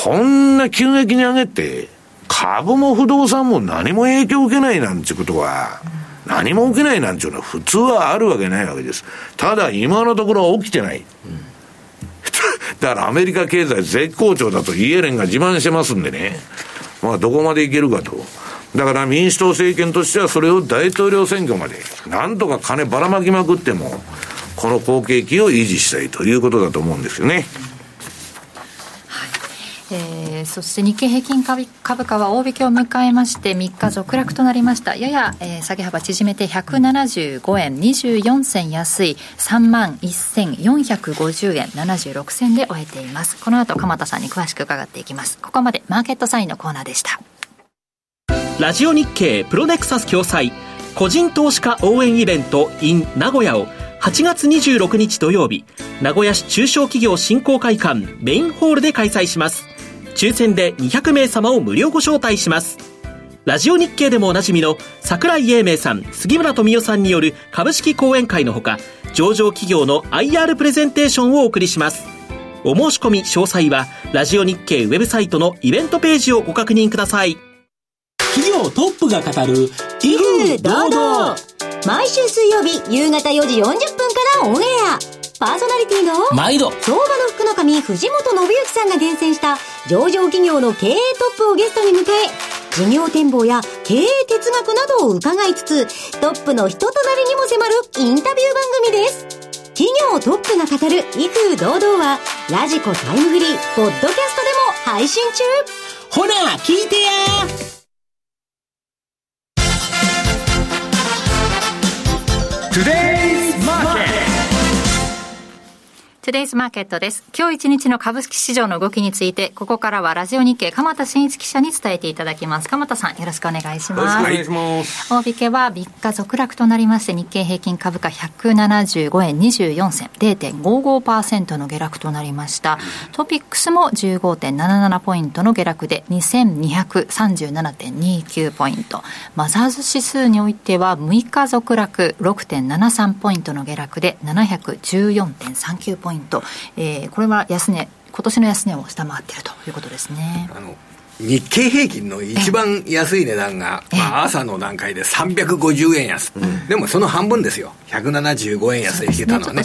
こんな急激に上げて、株も不動産も何も影響を受けないなんてことは、何も受けないなんていうのは普通はあるわけないわけです。ただ今のところは起きてない。だからアメリカ経済絶好調だとイエレンが自慢してますんでね。まあどこまでいけるかと。だから民主党政権としてはそれを大統領選挙まで、なんとか金ばらまきまくっても、この好景気を維持したいということだと思うんですよね。えー、そして日経平均株価は大引けを迎えまして3日続落となりました。やや、えー、下げ幅縮めて175円24銭安い3万1450円76銭で終えています。この後鎌田さんに詳しく伺っていきます。ここまでマーケットサインのコーナーでした。ラジオ日経プロネクサス共催個人投資家応援イベント in 名古屋を8月26日土曜日名古屋市中小企業振興会館メインホールで開催します。抽選で200名様を無料ご招待します。ラジオ日経でもおなじみの桜井英明さん、杉村富代さんによる株式講演会のほか、上場企業の IR プレゼンテーションをお送りします。お申し込み詳細は、ラジオ日経ウェブサイトのイベントページをご確認ください。企業トップが語る、威風堂々毎週水曜日夕方4時40分からオンエアパーソナリティの毎度。相場の福の神藤本信之さんが厳選した上場企業の経営トップをゲストに迎え、事業展望や経営哲学などを伺いつつ、トップの人となりにも迫るインタビュー番組です。企業トップが語る威風堂々は、ラジコタイムフリー、ポッドキャストでも配信中。ほら、聞いてやトゥデイズマーケットです。今日一日の株式市場の動きについて、ここからはラジオ日経、鎌田新一記者に伝えていただきます。鎌田さん、よろしくお願いします。お願いします。大引けは3日続落となりまして、日経平均株価175円24銭、0.55%の下落となりました。トピックスも15.77ポイントの下落で、2237.29ポイント。マザーズ指数においては6日続落6.73ポイントの下落で714.39ポイント。えー、これは安値、今年の安値を下回っているということですね。あの日経平均の一番安い値段が、まあ、朝の段階で350円安、でもその半分ですよ。175円安で引けたのはね。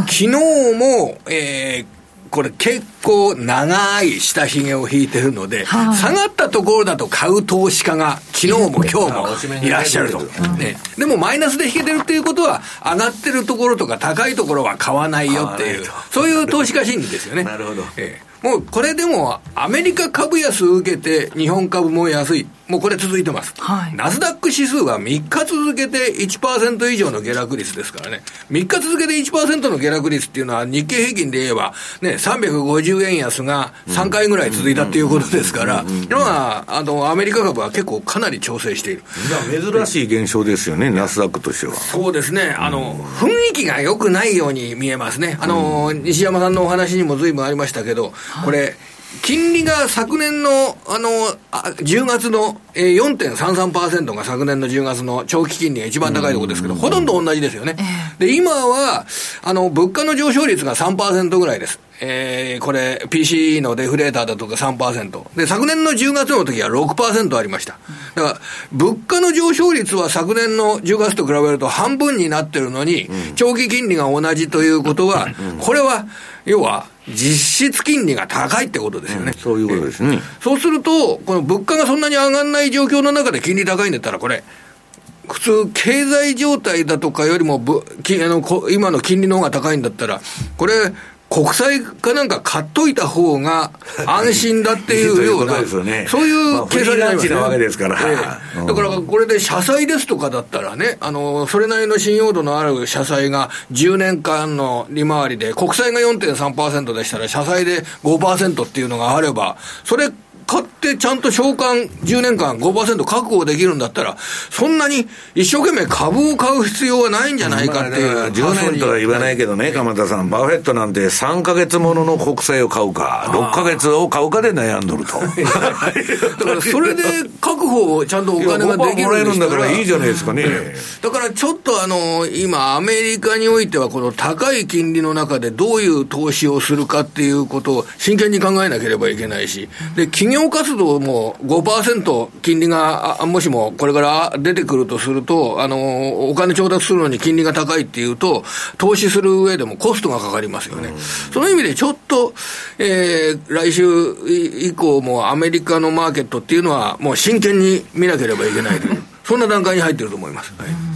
昨日も、えーこれ結構長い下髭を引いてるので、はい。下がったところだと買う投資家が昨日も今日もいらっしゃると、ね、でもマイナスで引けてるっていうことは上がってるところとか高いところは買わないよっていうそういう投資家心理ですよね。なるほど。ええ。もうこれでもアメリカ株安を受けて日本株も安いもうこれ続いてます、はい。ナスダック指数は3日続けて1%以上の下落率ですからね。3日続けて1%の下落率っていうのは日経平均で言えばね350円安が3回ぐらい続いたっていうことですからまああのアメリカ株は結構かなり調整している。珍しい現象ですよね、ナスダックとしては。そうですね、あの、雰囲気が良くないように見えますね。あの、西山さんのお話にも随分ありましたけど、これ、金利が昨年の、あの、あ10月の、えー、4.33%が昨年の10月の長期金利が一番高いところですけど、ほとんど同じですよね。で、今は、あの、物価の上昇率が3%ぐらいです。えー、これ、PC のデフレーターだとか3%。で、昨年の10月の時は6%ありました。だから、物価の上昇率は昨年の10月と比べると半分になってるのに、長期金利が同じということは、これは、要は、実質金利が高いってことですよね。そういうことですね。そうすると、この物価がそんなに上がらない状況の中で金利高いんだったら、これ、普通、経済状態だとかよりもぶきあのこ今の金利の方が高いんだったら、これ、国債かなんか買っといた方が安心だっていうような、そういう計算になりますまあフリーランチなわけですから。ええ。うん。だからこれで社債ですとかだったらね、あの、それなりの信用度のある社債が10年間の利回りで、国債が4.3%でしたら、社債で5%っていうのがあれば、それ買ってちゃんと償還10年間5%確保できるんだったら、そんなに一生懸命株を買う必要はないんじゃないかっていう。まあだから10年とは言わないけどね、鎌田さん、バフェットなんて3か月ものの国債を買うか、6か月を買うかで悩んどると。だからそれで確保をちゃんとお金ができいや5%もらえるんでしたらるんだからいいじゃないですかね。だからちょっとあの、今、アメリカにおいては、この高い金利の中でどういう投資をするかっていうことを真剣に考えなければいけないし、で、企業活動も5%金利が、あもしもこれから出てくるとすると、あの、お金調達するのに金利が高いっていうと、投資する上でもコストがかかりますよね。その意味でちょっと、えー、来週以降もアメリカのマーケットっていうのは、もう真剣に見なければいけないという、そんな段階に入ってると思います。はい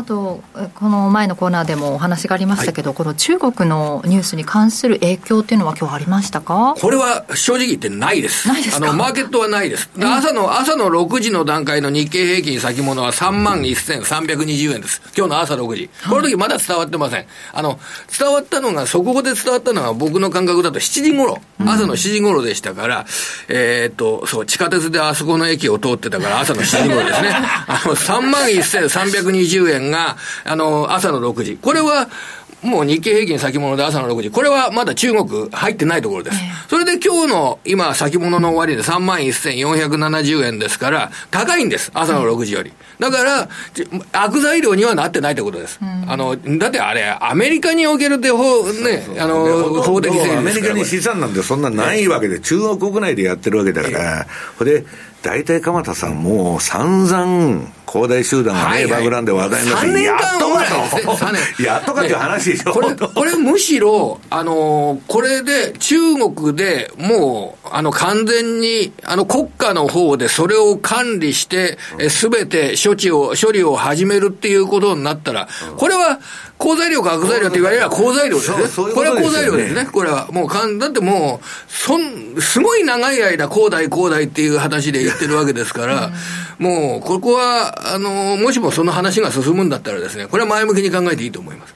あと、えこの前のコーナーでもお話がありましたけど、この中国のニュースに関する影響っていうのは今日ありましたか？これは正直言ってないです。ないですか？あの、マーケットはないです。で朝の、朝の6時の段階の日経平均先物は3万1320円です。今日の朝6時。この時まだ伝わってません。あの、伝わったのが、速報で伝わったのが僕の感覚だと7時頃、朝の7時頃でしたから、えーっと、そう、地下鉄であそこの駅を通ってたから朝の7時頃ですね。あの、3万1320円が、あの、朝の6時。これは、もう日経平均先物で朝の6時。これはまだ中国入ってないところです。それで今日の今先物の終わりで3万1470円ですから、高いんです。朝の6時より。だから、ち悪材料にはなってないということです。あの、だってあれ、アメリカにおけるデフォ、ね、あの、法的整理アメリカに資産なんてそんなないわけで、中国国内でやってるわけだから、これで、大体鎌田さん、もう散々、恒大集団がね、はいはい。バグランで話題になって、3年や間っとかぐらい。ですねと三年やっとかっていう話でしょ？これ、これむしろ、あのーこれで中国でもう、あの、完全に、あの、国家の方でそれを管理して、すべて処置を、処理を始めるっていうことになったら、これは、好材料か悪材料って言われれば好材料ですねそうそういうこれは好材料ですね。これは。もうかん、だってもう、そん、すごい長い間、恒大恒大っていう話で言ってるわけですから、もう、ここは、あのーもしもその話が進むんだったらですね、これは前向きに考えていいと思います。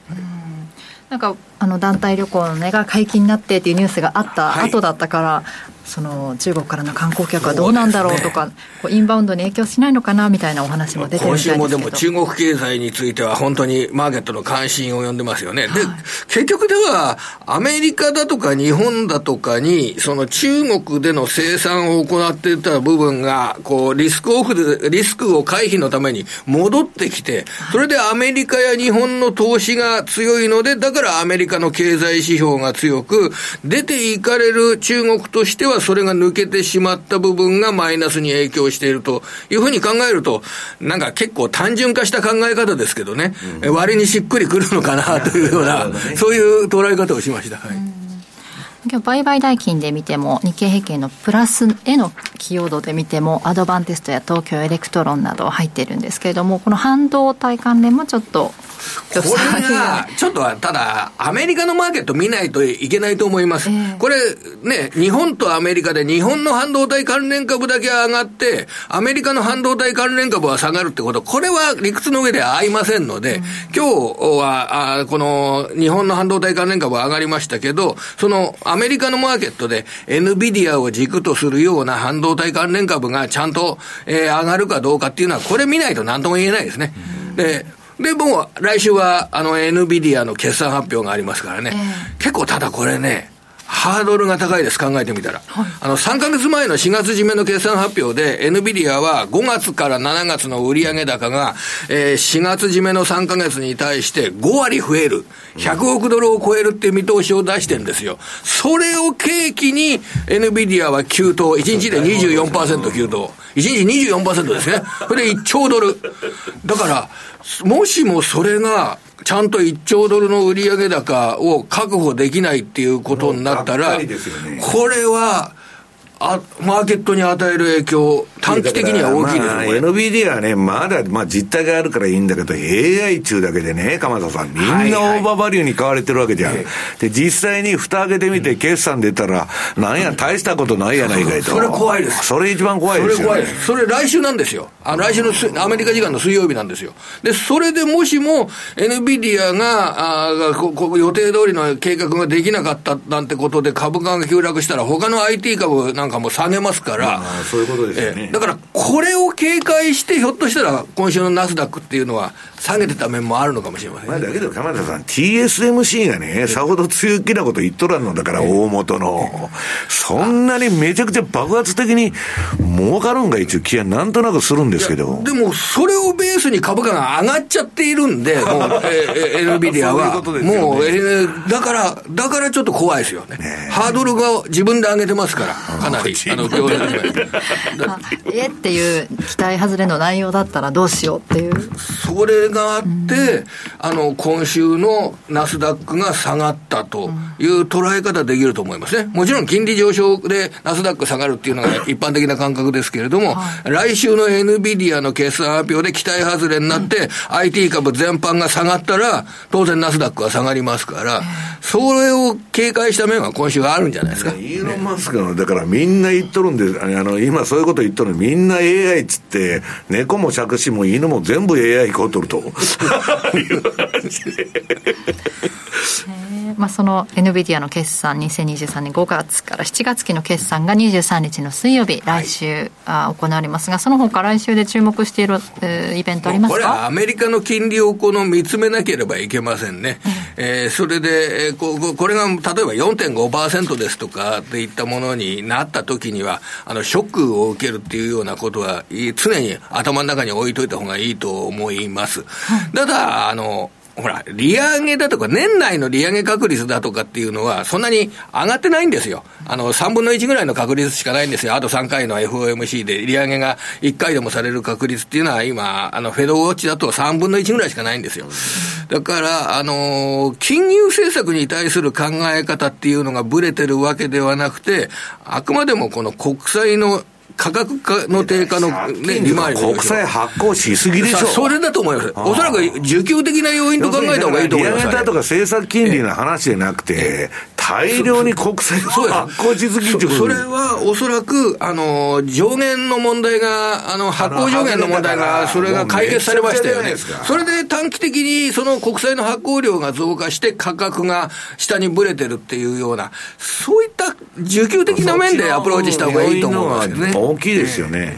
なんかあの団体旅行の、ね、が解禁になってっていうニュースがあった後だったから、はいその中国からの観光客はどうなんだろうとか、ね、インバウンドに影響しないのかなみたいなお話も出てるみたいですけど今週もでも中国経済については本当にマーケットの関心を呼んでますよね。はい、で、結局ではアメリカだとか日本だとかにその中国での生産を行っていた部分がこうリスクオフで、リスクを回避のために戻ってきて、それでアメリカや日本の投資が強いので、だからアメリカの経済指標が強く、出ていかれる中国としてははそれが抜けてしまった部分がマイナスに影響しているというふうに考えると、なんか結構単純化した考え方ですけどね、うん、割にしっくりくるのかなというような、ね、そういう捉え方をしました。はい。今日売買代金で見ても日経平均のプラスへの寄与度で見てもアドバンテストや東京エレクトロンなど入ってるんですけれどもこの半導体関連もちょっとこれが、ちょっとただ、アメリカのマーケット見ないといけないと思います。えー、これ、ね、日本とアメリカで日本の半導体関連株だけ上がって、アメリカの半導体関連株は下がるってこと、これは理屈の上では合いませんので、うん、今日は、あこの日本の半導体関連株は上がりましたけど、そのアメリカのマーケットで NVIDIA を軸とするような半導体関連株がちゃんと、えー、上がるかどうかっていうのは、これ見ないと何とも言えないですね。うん、でで、もう来週は、あの、NVIDIA の決算発表がありますからね。えー、結構ただこれね、ハードルが高いです、考えてみたら。はい、あの、3ヶ月前の4月締めの決算発表で、NVIDIA は5月から7月の売上高が、えー、4月締めの3ヶ月に対して5割増える。100億ドルを超えるっていう見通しを出してるんですよ。それを契機に、NVIDIA は急騰、1日で24%急騰。1日24%ですね。それで1兆ドル。だから、もしもそれが、ちゃんと1兆ドルの売上高を確保できないっていうことになったら、これは、あマーケットに与える影響、短期的には大きいです、まあ、NVD はね、まだ、まあ、実態があるからいいんだけど、AI 中だけでね、鎌田さん、みんなオーバーバリューに買われてるわけじゃん。はいはい、で、実際に蓋開けてみて、決算出たら、なんや、大したことないやないかいと。それ怖いです。それ一番怖いですよ、ね、それ怖いです。それ来週なんですよ。あ来週のアメリカ時間の水曜日なんですよ。で、それでもしも、NVIDIA が、あここ予定通りの計画ができなかったなんてことで株価が急落したら、他の IT 株なんかも下げますから、そういうことですよね。だから、これを警戒して、ひょっとしたら、今週のナスダックっていうのは、下げてた面もあるのかもしれません、ね、まあ、だけど、鎌田さん、TSMC がね、さほど強気なこと言っとらんのだから、大元の。そんなにめちゃくちゃ爆発的に儲かるんが一応気はなんとなくするんですけど。でも、それをベースに株価が上がっちゃっているんで、もう、えー、NVIDIA は。ううね、もう、えー、だから、だからちょっと怖いですよね。ねハードルが自分で上げてますから、かなり。あの、業界 えっていう期待外れの内容だったらどうしようっていう。それがあって、うん、あの、今週のナスダックが下がったという捉え方できると思いますね。もちろん金利上昇でナスダック下がるっていうのが 一般的な感覚ですけれども、はい、来週の NVIDIA の決算発表で期待外れになって、うん、IT 株全般が下がったら、当然ナスダックは下がりますから、それを警戒した面は今週はあるんじゃないですか。イーロン・マスクの、だからみんな言っとるんで、あの、今そういうこと言っとるみんな AI っつって、猫も杓子も犬も全部 AI こうとると。まあ、その NVIDIA の決算2023年5月から7月期の決算が23日の水曜日、来週、あ行われますがその他来週で注目している、えー、イベントありますか？これはアメリカの金利をこの見つめなければいけませんね、えー、それで、えー、ここれが例えば4.5%ですとかっていったものになった時にはあのショックを受けるっていうようなことは常に頭の中に置いといた方がいいと思います、ただあのほら、利上げだとか、年内の利上げ確率だとかっていうのは、そんなに上がってないんですよ。あの、3分の1ぐらいの確率しかないんですよ。あと3回の FOMC で利上げが1回でもされる確率っていうのは、今、あの、フェドウォッチだと3分の1ぐらいしかないんですよ。だから、あの、金融政策に対する考え方っていうのがぶれてるわけではなくて、あくまでもこの国債の価格化の低下の、ね、利回り国債発行しすぎでしょ。それだと思います。おそらく需給的な要因と考えた方がいいと思います。利上げだとか政策金利の話じゃなくて、大量に国債を発行しすぎてそれはおそらく、あの、上限の問題が、あの、発行上限の問題が、それが解決されましたよね。それで短期的にその国債の発行量が増加して価格が下にぶれてるっていうような、そういった需給的な面でアプローチした方がいいと思うんですよね。大きいですよね。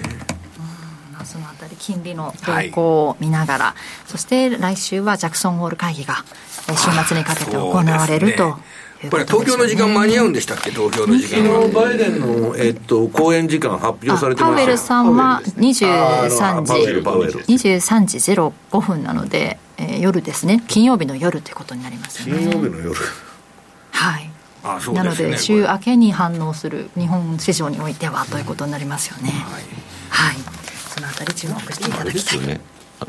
そのあたり金利の動向を見ながら、はい、そして来週はジャクソンホール会議が週末にかけて行われると。これ東京の時間間に合うんでしたっけ、東京の時間は。バイデンの、えっと、講演時間発表されてますパウエルさんは23時、23時05分なので、えー、夜ですね、金曜日の夜ということになりますね。金曜日の夜はい。あね、なので週明けに反応する日本市場においてはということになりますよね。はい、はい、そのあたり注目していただきたい。ね、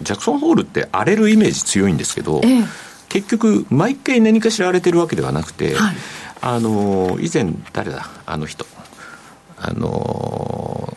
ジャクソンホールって荒れるイメージ強いんですけど、ええ、結局毎回何かしら荒れてるわけではなくて、はい、あの以前誰だ？あの人。あの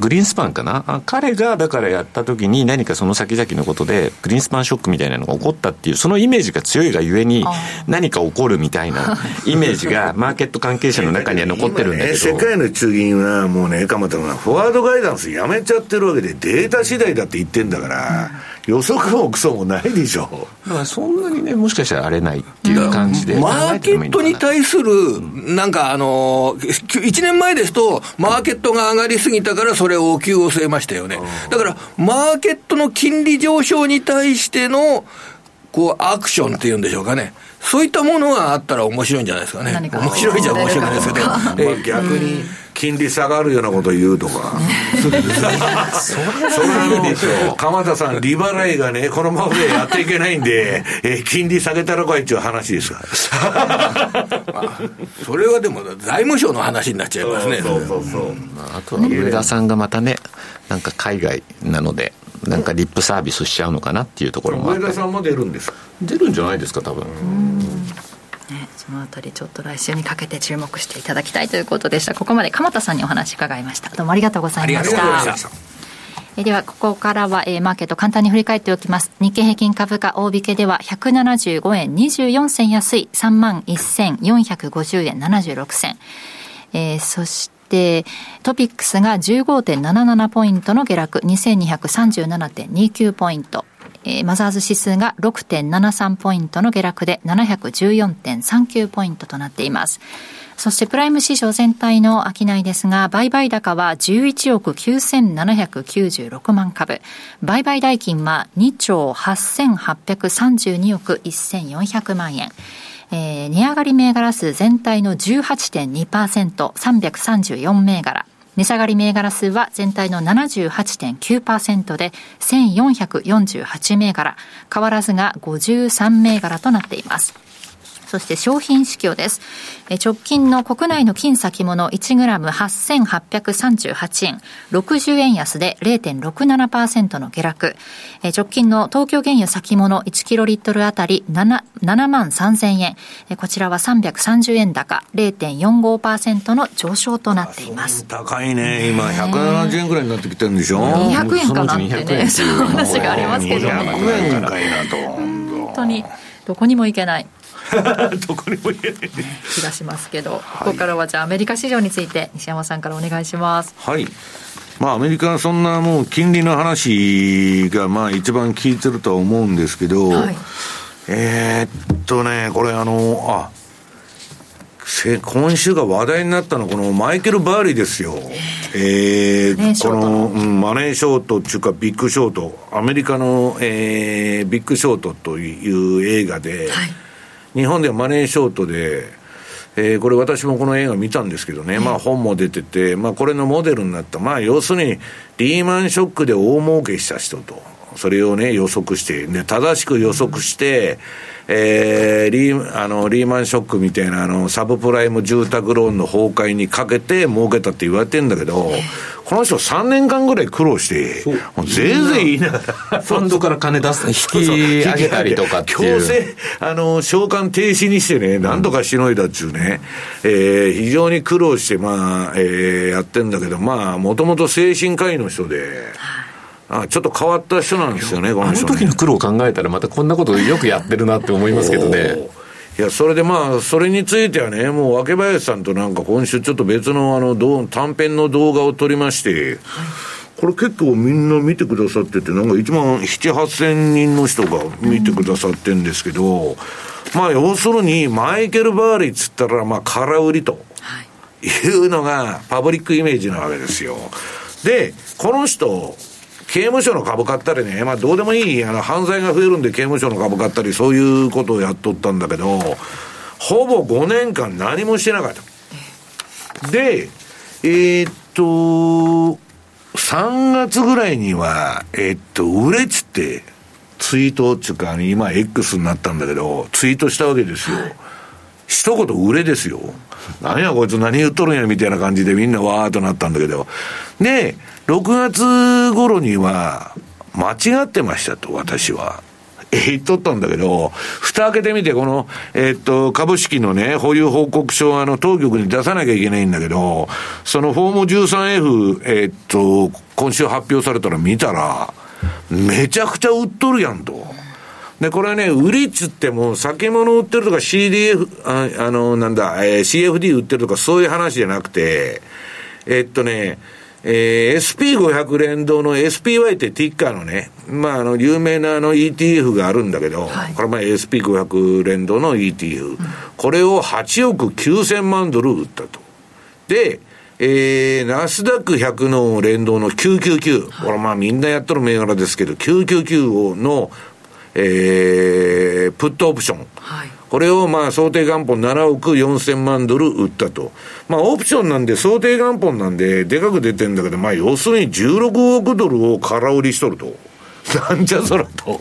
グリーンスパンかな？彼がだからやった時に何かその先々のことでグリーンスパンショックみたいなのが起こったっていうそのイメージが強いがゆえに何か起こるみたいな イメージがマーケット関係者の中には残ってるんだけど、ね、世界の中銀はもうね鎌田がフォワードガイダンスやめちゃってるわけでデータ次第だって言ってんだから、予測もクソもないでしょ。だからそんなにねもしかしたら荒れないっていう感じでマーケットに対するなんかあの1年前ですとマーケットが上がりすぎたからそれを急を据えましたよね。だからマーケットの金利上昇に対してのこうアクションっていうんでしょうかね。そういったものがあったら面白いんじゃないですかね。面白いじゃ面白くないですけど。まあ、逆に金利下がるようなこと言うとか。それはでしょう。鎌田さん、利払いがね、このままでやっていけないんで、えー、金利下げたらかいっていう話ですから。それはでも財務省の話になっちゃいますね。そうそうそう。あとは上田さんがまたね、なんか海外なので、なんかリップサービスしちゃうのかなっていうところも上田さんも出るんですか？出るんじゃないですか多分ね、そのあたりちょっと来週にかけて注目していただきたいということでした。ここまで鎌田さんにお話伺いました。どうもありがとうございました。えではここからは、えー、マーケット簡単に振り返っておきます。日経平均株価大引けでは175円。24銭安い。3万1450円。76銭、えー、そしてで、トピックスが15.77ポイントの下落、2237.29ポイント。えー、マザーズ指数が6.73ポイントの下落で714.39ポイントとなっています。そしてプライム市場全体の商いですが、売買高は11億9796万株。売買代金は2兆8832億1400万円。えー、値上がり銘柄数全体の18.2%、334銘柄。値下がり銘柄数は全体の78.9%で1448銘柄、変わらずが53銘柄となっています。そして商品市況です。直近の国内の金先物 1g8838 円、60円安で0.67%の下落。直近の東京原油先物1キロリットルあたり 7, 7万3000円。こちらは330円高、0.45%の上昇となっています。高いね。今170円ぐらいになってきてるんでしょ ?200 円かな？ってね、そういう話がありますけどね。200円かいなと。本当に、どこにも行けない。どこにも言えない。気がしますけど、はい、ここからはじゃあアメリカ市場について西山さんからお願いします。はい。まあアメリカはそんなもう金利の話がまあ一番効いてるとは思うんですけど、はい、えー、っとねこれあのあ今週が話題になったのは、このマイケル・バーリーですよ。えー、この、うん、マネーショートっていうか、ビッグショート、アメリカの、えー、ビッグショートという映画で、はい日本ではマネーショートで、えー、これ私もこの映画見たんですけどね、まあ本も出てて、まあこれのモデルになった、まあ要するにリーマンショックで大儲けした人と、それをね予測して、で、正しく予測して、えー、リーあのリーマンショックみたいなあのサブプライム住宅ローンの崩壊にかけて儲けたって言われてるんだけど、この人3年間ぐらい苦労して、もうぜいぜい言いな。がら。ファンドから金出す、引き上げたりとかって。強制、あの、償還停止にしてね、なんとかしのいだっちゅうね、えー、非常に苦労して、まあ、えー、やってんだけど、まあ、もともと精神科医の人で、あちょっと変わった人なんですよね、この人、ね、あの時の苦労を考えたら、またこんなことよくやってるなって思いますけどね。いや、それでまあ、それについてはね、もう若林さんとなんか今週ちょっと別のあの、短編の動画を撮りまして、これ結構みんな見てくださってて、なんか1万7、8千人の人が見てくださってるんですけど、まあ要するに、マイケル・バーリーっつったら、まあ空売りと。いうのがパブリックイメージなわけですよ。で、この人、刑務所の株買ったりね、まあどうでもいい、あの、犯罪が増えるんで刑務所の株買ったり、そういうことをやっとったんだけど、ほぼ5年間何もしてなかった。で、えー、っと、3月ぐらいには、えー、っと、売れっつって、ツイートっていうか、今 X になったんだけど、ツイートしたわけですよ。一言売れですよ。何やこいつ何言っとるんやみたいな感じでみんなわーっとなったんだけど。で、6月頃には、間違ってましたと、私は。え言っとったんだけど、蓋開けてみて、この、えー、っと、株式のね、保有報告書をあの、当局に出さなきゃいけないんだけど、そのフォーム 13F、えー、っと、今週発表されたら見たら、めちゃくちゃ売っとるやんと。で、これはね、売りっつっても、先物売ってるとか CDF、ああの、なんだ、えー、CFD 売ってるとかそういう話じゃなくて、えー、っとね、えー、SP500 連動の SPY ってティッカーのね、まあ、あの、有名なあの ETF があるんだけど、はい、これまあ SP500 連動の ETF、うん、これを8億9000万ドル売ったと。で、えー、ナスダック100の連動の999、はい、これまあみんなやっとる銘柄ですけど、999の、えー、プットオプション。はいこれをまあ想定元本7億4千万ドル売ったと。まあオプションなんで想定元本なんででかく出てんだけど、まあ要するに16億ドルを空売りしとると。なんじゃそらと。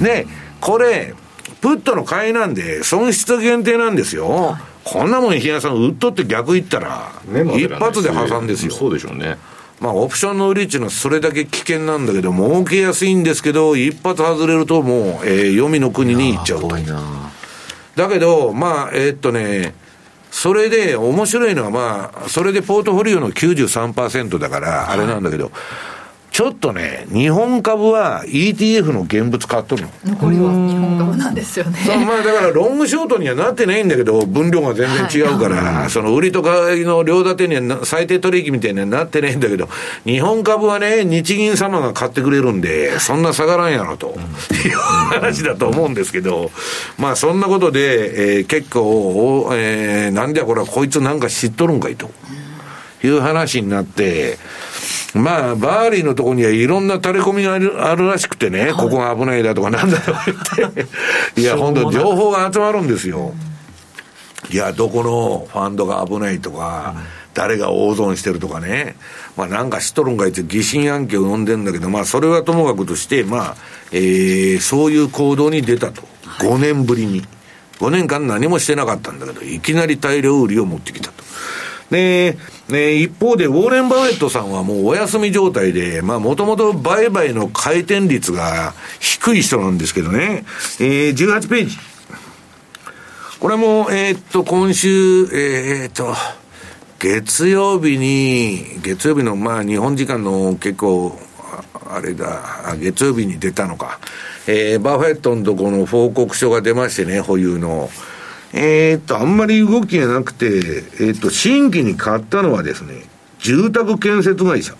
ね、これ、プットの買いなんで損失限定なんですよ。こんなもん、日野さん、売っとって逆言ったら、一発で破産ですよ。そうでしょうね。まあ、オプションの売りっていうのはそれだけ危険なんだけど、儲けやすいんですけど、一発外れるともう、えー、読みの国に行っちゃうと。だけど、まあ、えー、っとね、それで面白いのはまあ、それでポートフォリオの93%だから、あれなんだけど、はいちょっとね、日本株は ETF の現物買っとるの。残りは日本株なんですよね。まあだからロングショートにはなってないんだけど、分量が全然違うから、はい、その売りと買いの両立てには最低取引みたいにはなってないんだけど、日本株はね、日銀様が買ってくれるんで、そんな下がらんやろと、いう話だと思うんですけど、まあそんなことで、えー、結構、えー、なんでこれはこいつなんか知っとるんかいと。いう話になって、まあ、バーリーのところにはいろんな垂れ込みがあるあるらしくてね、はい、ここが危ないだとかなんだとか言って、いや、本当情報が集まるんですよ。いや、どこのファンドが危ないとか、誰が大損してるとかね、まあなんか知っとるんかいって疑心暗鬼を呼んでんだけど、まあそれはともかくとして、まあ、えー、そういう行動に出たと。5年ぶりに。5年間何もしてなかったんだけど、いきなり大量売りを持ってきたと。で、ね、一方で、ウォーレン・バフェットさんはもうお休み状態で、まあ、もともと売買の回転率が低い人なんですけどね、えー、18ページ。これも、えー、っと、今週、えー、っと、月曜日に、月曜日の、まあ、日本時間の結構、あれだ、月曜日に出たのか。えー、バフェットのとこの報告書が出ましてね、保有の。えー、っと、あんまり動きがなくて、えー、っと、新規に買ったのはですね、住宅建設会社。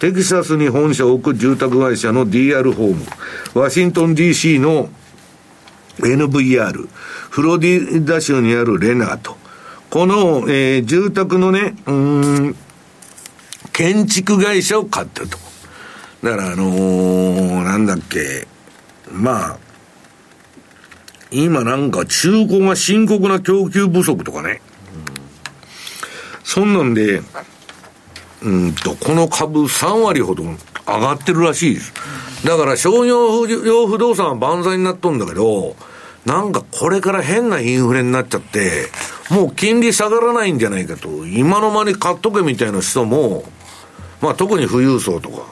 テキサスに本社を置く住宅会社の DR ホーム。ワシントン DC の NVR。フロリダ州にあるレナート。この、えー、住宅のね、うん、建築会社を買ったと。だからあのー、なんだっけ、まあ、今なんか中古が深刻な供給不足とかね。そんなんで、うんと、この株3割ほど上がってるらしいです。だから商業不動産は万歳になっとんだけど、なんかこれから変なインフレになっちゃって、もう金利下がらないんじゃないかと、今の間に買っとけみたいな人も、まあ特に富裕層とか、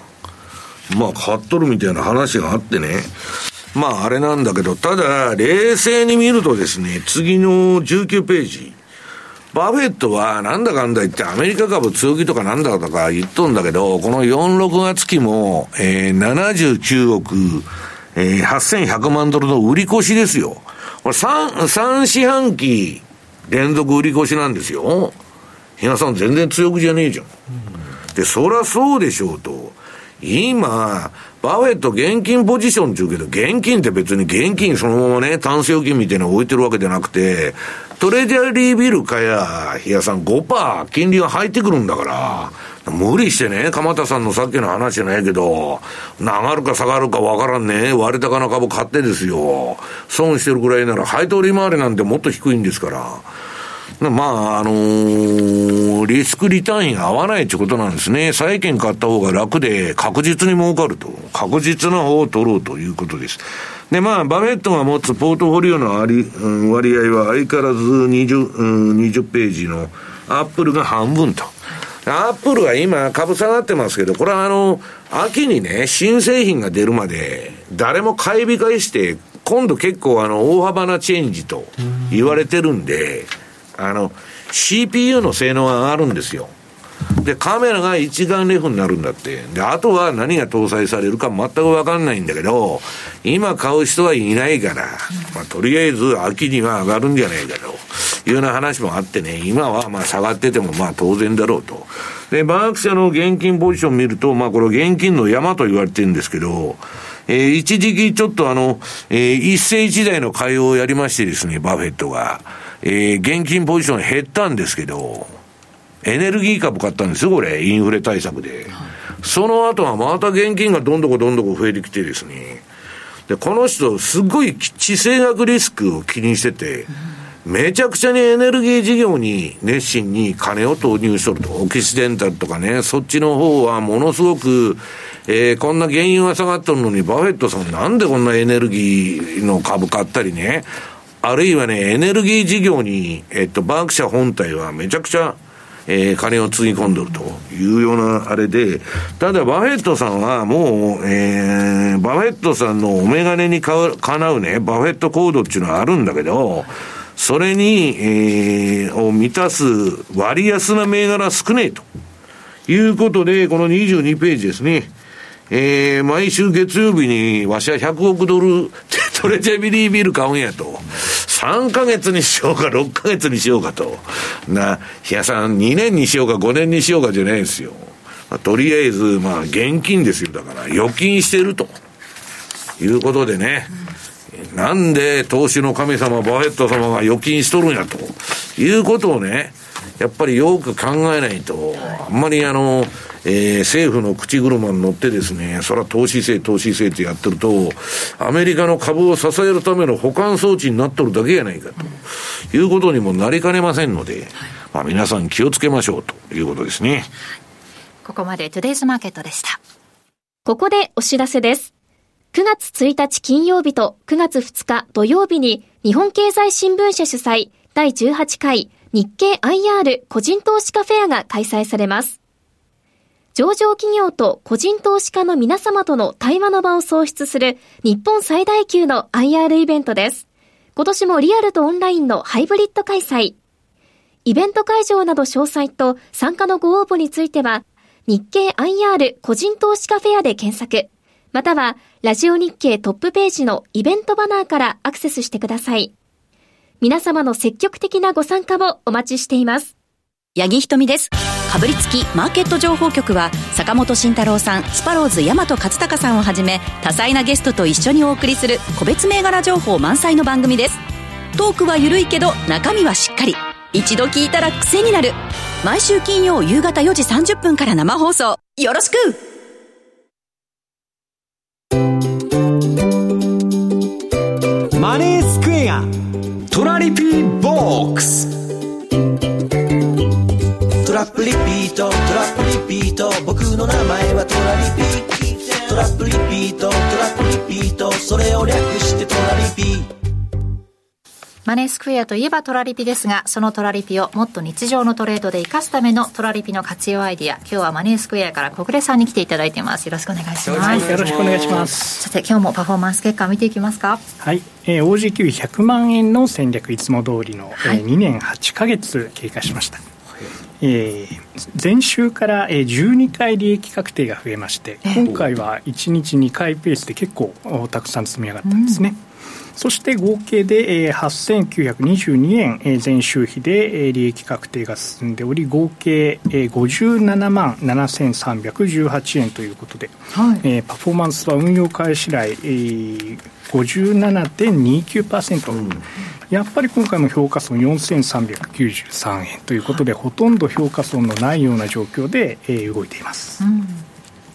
まあ買っとるみたいな話があってね、まああれなんだけど、ただ、冷静に見るとですね、次の19ページ。バフェットはなんだかんだ言ってアメリカ株通期とかなんだとか言っとんだけど、この4、6月期も、えー、79億、えー、8100万ドルの売り越しですよ。これ3、三四半期連続売り越しなんですよ。皆さん全然強気じゃねえじゃん。で、そりゃそうでしょうと。今、バフェット現金ポジションって言うけど、現金って別に現金そのままね、単性預金みたいなの置いてるわけじゃなくて、トレジャリービルかや、日やさん5%金利が入ってくるんだから、無理してね、鎌田さんのさっきの話じゃないけど、上がるか下がるかわからんね、割高な株買ってですよ。損してるぐらいなら、配当利回りなんてもっと低いんですから。まあ、あのー、リスクリターンが合わないってことなんですね。債券買った方が楽で確実に儲かると。確実な方を取ろうということです。で、まあ、バフェットが持つポートフォリオの割,、うん、割合は相変わらず 20,、うん、20ページのアップルが半分と。アップルは今株下がってますけど、これはあの、秋にね、新製品が出るまで、誰も買い控えして、今度結構あの、大幅なチェンジと言われてるんで、あの、CPU の性能が上がるんですよ。で、カメラが一眼レフになるんだって。で、あとは何が搭載されるか全くわかんないんだけど、今買う人はいないから、まあ、とりあえず秋には上がるんじゃないかというような話もあってね、今はまあ下がっててもまあ当然だろうと。で、バーク社の現金ポジション見ると、まあこれ現金の山と言われてるんですけど、えー、一時期ちょっとあの、えー、一世一代の会をやりましてですね、バフェットが。えー、現金ポジション減ったんですけど、エネルギー株買ったんですよ、これ、インフレ対策で。その後はまた現金がどんどこどんどこ増えてきてですね、で、この人、すごい地政学リスクを気にしてて、めちゃくちゃにエネルギー事業に熱心に金を投入しとると。オキシデンタルとかね、そっちの方はものすごく、えー、こんな原油が下がっとるのに、バフェットさんなんでこんなエネルギーの株買ったりね、あるいはね、エネルギー事業に、えっと、バーク社本体はめちゃくちゃ、えー、金をつぎ込んでるというようなあれで、ただバフェットさんはもう、えー、バフェットさんのお眼鏡にかなうね、バフェットコードっていうのはあるんだけど、それに、えー、を満たす割安な銘柄少ねえということで、この22ページですね。えー、毎週月曜日にわしは100億ドル トレジャビリービル買うんやと。3ヶ月にしようか6ヶ月にしようかと。な、日やさん2年にしようか5年にしようかじゃないですよ。まあ、とりあえず、まあ現金ですよ。だから預金してると。いうことでね。なんで投資の神様、バフェット様が預金しとるんやと。いうことをね、やっぱりよく考えないと、あんまりあの、えー、政府の口車に乗ってですね、それは投資制、投資制ってやってると、アメリカの株を支えるための保管装置になっとるだけやないかと、いうことにもなりかねませんので、まあ皆さん気をつけましょうということですね。ここまでトゥデイズマーケットでした。ここでお知らせです。9月1日金曜日と9月2日土曜日に日本経済新聞社主催第18回日経 IR 個人投資家フェアが開催されます。上場企業と個人投資家の皆様との対話の場を創出する日本最大級の IR イベントです。今年もリアルとオンラインのハイブリッド開催。イベント会場など詳細と参加のご応募については、日経 IR 個人投資家フェアで検索、またはラジオ日経トップページのイベントバナーからアクセスしてください。皆様の積極的なご参加をお待ちしています。八木ひとみです。かぶりつきマーケット情報局は坂本慎太郎さん、スパローズ大和勝孝さんをはじめ多彩なゲストと一緒にお送りする個別銘柄情報満載の番組です。トークは緩いけど中身はしっかり。一度聞いたら癖になる。毎週金曜夕方4時30分から生放送。よろしくマネースクエアトラリピーボックスラップリピートトラップリピート僕の名前はトラリピトラップリピートトラップリピートそれを略してトラリピマネースクエアといえばトラリピですが、そのトラリピをもっと日常のトレードで活かすためのトラリピの活用アイディア、今日はマネースクエアから小暮さんに来ていただいています。よろしくお願いします。よろしくお願いします。さて、今日もパフォーマンス結果見ていきますか？はい。えー、OG9 100万円の戦略いつも通りの、はい、えー、2年8か月経過しました。えー、前週から、えー、12回利益確定が増えまして、今回は1日2回ペースで結構たくさん積み上がったんですね。うんそして合計で、えー、8922円、えー、前週比で、えー、利益確定が進んでおり合計、えー、57万7318円ということで、はい。えー、パフォーマンスは運用開始来、えー、57.29%、うん。やっぱり今回も評価損4393円ということで、ほとんど評価損のないような状況で、えー、動いています。うん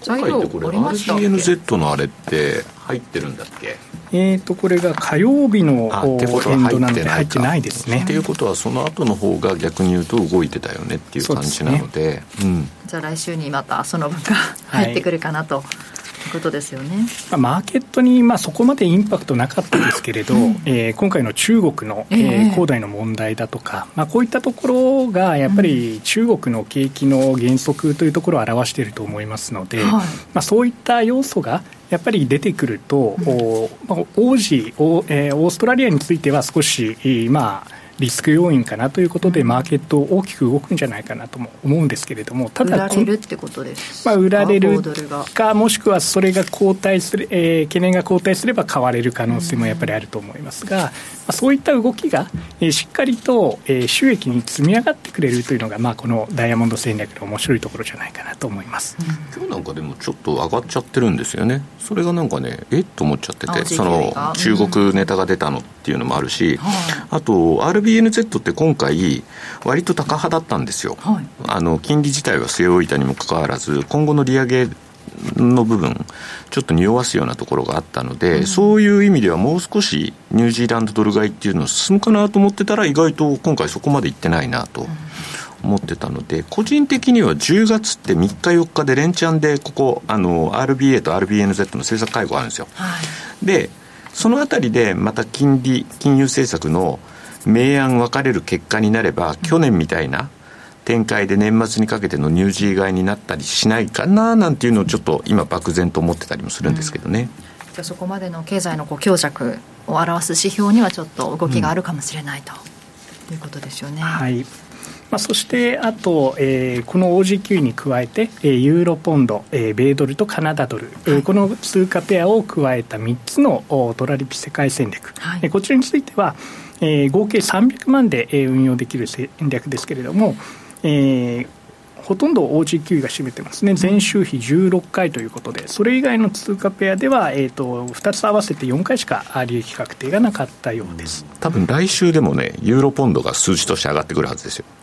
今回ってこれ RGNZ のあれって入ってるんだっけえーと、これが火曜日のエンドなんで入ってないですね。っていうことはその後の方が逆に言うと動いてたよねっていう感じなので、ね。うん、じゃあ来週にまたその分が入ってくるかなと。はいことですよね、まあ、マーケットにまあそこまでインパクトなかったですけれど、うん、えー、今回の中国の、えー、恒大の問題だとか、まあ、こういったところがやっぱり中国の景気の減速というところを表していると思いますので、はい、まあ、そういった要素がやっぱり出てくると、うん、おまあ、王子お、えー、オーストラリアについては少し、まあ、リスク要因かなということで、マーケット大きく動くんじゃないかなとも思うんですけれども、ただ、売られるってことですまあ、売られるか、もしくはそれが後退する、えー、懸念が後退すれば買われる可能性もやっぱりあると思いますが、まあ、そういった動きが、えー、しっかりと、えー、収益に積み上がってくれるというのが、まあ、このダイヤモンド戦略の面白いところじゃないかなと思います、今日なんかでもちょっと上がっちゃってるんですよね、それがなんかね、えっ？と思っちゃってて、その中国ネタが出たのっていうのもあるし、あと、RBNZ って今回、割と高派だったんですよ、はい、あの金利自体は据え置いたにもかかわらず、今後の利上げの部分、ちょっと匂わすようなところがあったので、うん、そういう意味ではもう少しニュージーランドドル買いっていうのを進むかなと思ってたら、意外と今回そこまでいってないなと。思ってたので、個人的には10月って3日、4日で連チャンで、ここ、あの、RBA と RBNZ の政策会合あるんですよ。はい、で、そのあたりでまた金利、金融政策の明暗分かれる結果になれば、去年みたいな展開で年末にかけてのニュージー買いになったりしないかななんていうのをちょっと今漠然と思ってたりもするんですけどね。うん、じゃあそこまでの経済のこう強弱を表す指標にはちょっと動きがあるかもしれないと、いうことですよね。はい。まあ、そしてあと、えー、この OG9 に加えて、えー、ユーロポンド、えー、米ドルとカナダドル、はい、この通貨ペアを加えた3つのトラリピ世界戦略、はい、こちらについては、えー、合計300万で、えー、運用できる戦略ですけれども、えー、ほとんど OG9 が占めてますね、前週比16回ということで、それ以外の通貨ペアでは、えーと、2つ合わせて4回しか利益確定がなかったようです。多分来週でもね、ユーロポンドが数字として上がってくるはずですよ、うん、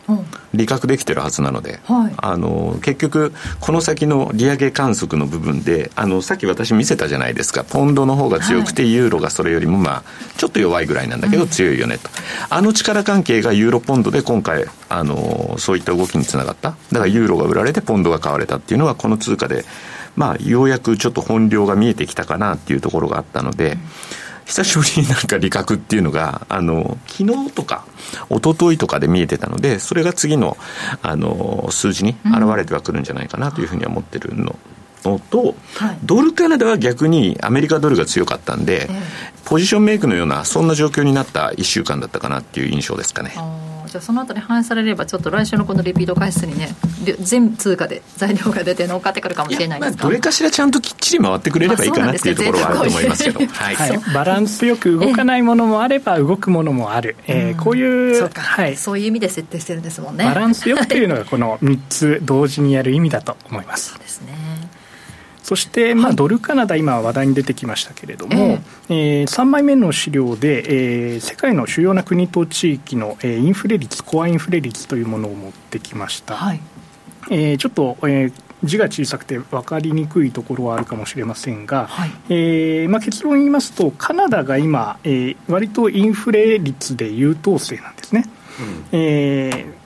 利確できてるはずなので、はい、あの結局、この先の利上げ観測の部分であの、さっき私見せたじゃないですか、ポンドの方が強くて、ユーロがそれよりも、まあ、ちょっと弱いぐらいなんだけど、強いよねと、うん、あの力関係がユーロポンドで今回、あのそういった動きにつながった。だからユーロが売られてポンドが買われたっていうのはこの通貨で、まあ、ようやくちょっと本領が見えてきたかなっていうところがあったので、久しぶりになんか利確っていうのが、あの、昨日とか、一昨日とかで見えてたので、それが次の、あの、数字に現れてはくるんじゃないかなというふうには思ってるの。のと、はい、ドルカナダは逆にアメリカドルが強かったんで、えー、ポジションメイクのような、そんな状況になった1週間だったかなっていう印象ですかね。じゃあそのあたり反映されればちょっと来週のこのリピート回数にね全通貨で材料が出て乗っかってくるかもしれないですか、まあ、どれかしらちゃんときっちり回ってくれればいいかなっていうところはあると思いますけど、はい。はい、バランスよく動かないものもあれば動くものもある、えー、こういうそうはい、そういう意味で設定してるんですもんね。バランスよくというのがこの3つ同時にやる意味だと思います。そうですねそして、まあ、ドルカナダ、今話題に出てきましたけれども、えー、えー、3枚目の資料で、えー、世界の主要な国と地域の、えー、インフレ率、コアインフレ率というものを持ってきました。はい、えー、ちょっと、えー字が小さくて分かりにくいところはあるかもしれませんが、はい、えー、まあ、結論言いますとカナダが今、えー、割とインフレ率で優等生なんですね。うん、えー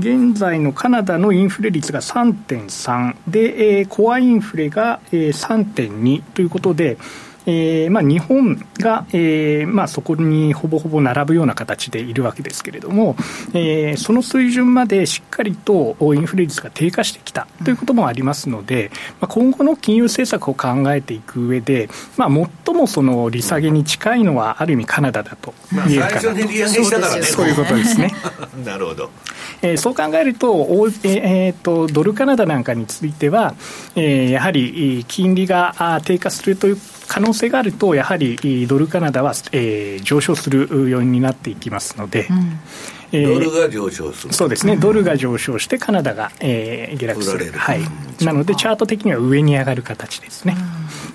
現在のカナダのインフレ率が3.3で、えー、コアインフレが、えー、3.2ということで、えーまあ、日本が、えーまあ、そこにほぼほぼ並ぶような形でいるわけですけれども、えー、その水準までしっかりとインフレ率が低下してきたということもありますので、まあ、今後の金融政策を考えていく上で、まあ、最もその利下げに近いのはある意味カナダだと言えるかなと、まあ、そういうことですね。なるほど。えー、そう考えると,、えー、とドルカナダなんかについては、えー、やはり金利が低下するという可能性があると、やはりドルカナダは、えー、上昇する要因になっていきますので、うん。えー、ドルが上昇する。そうですね、ドルが上昇して、カナダが、えー、下落する、はい、なので、チャート的には上に上がる形ですね。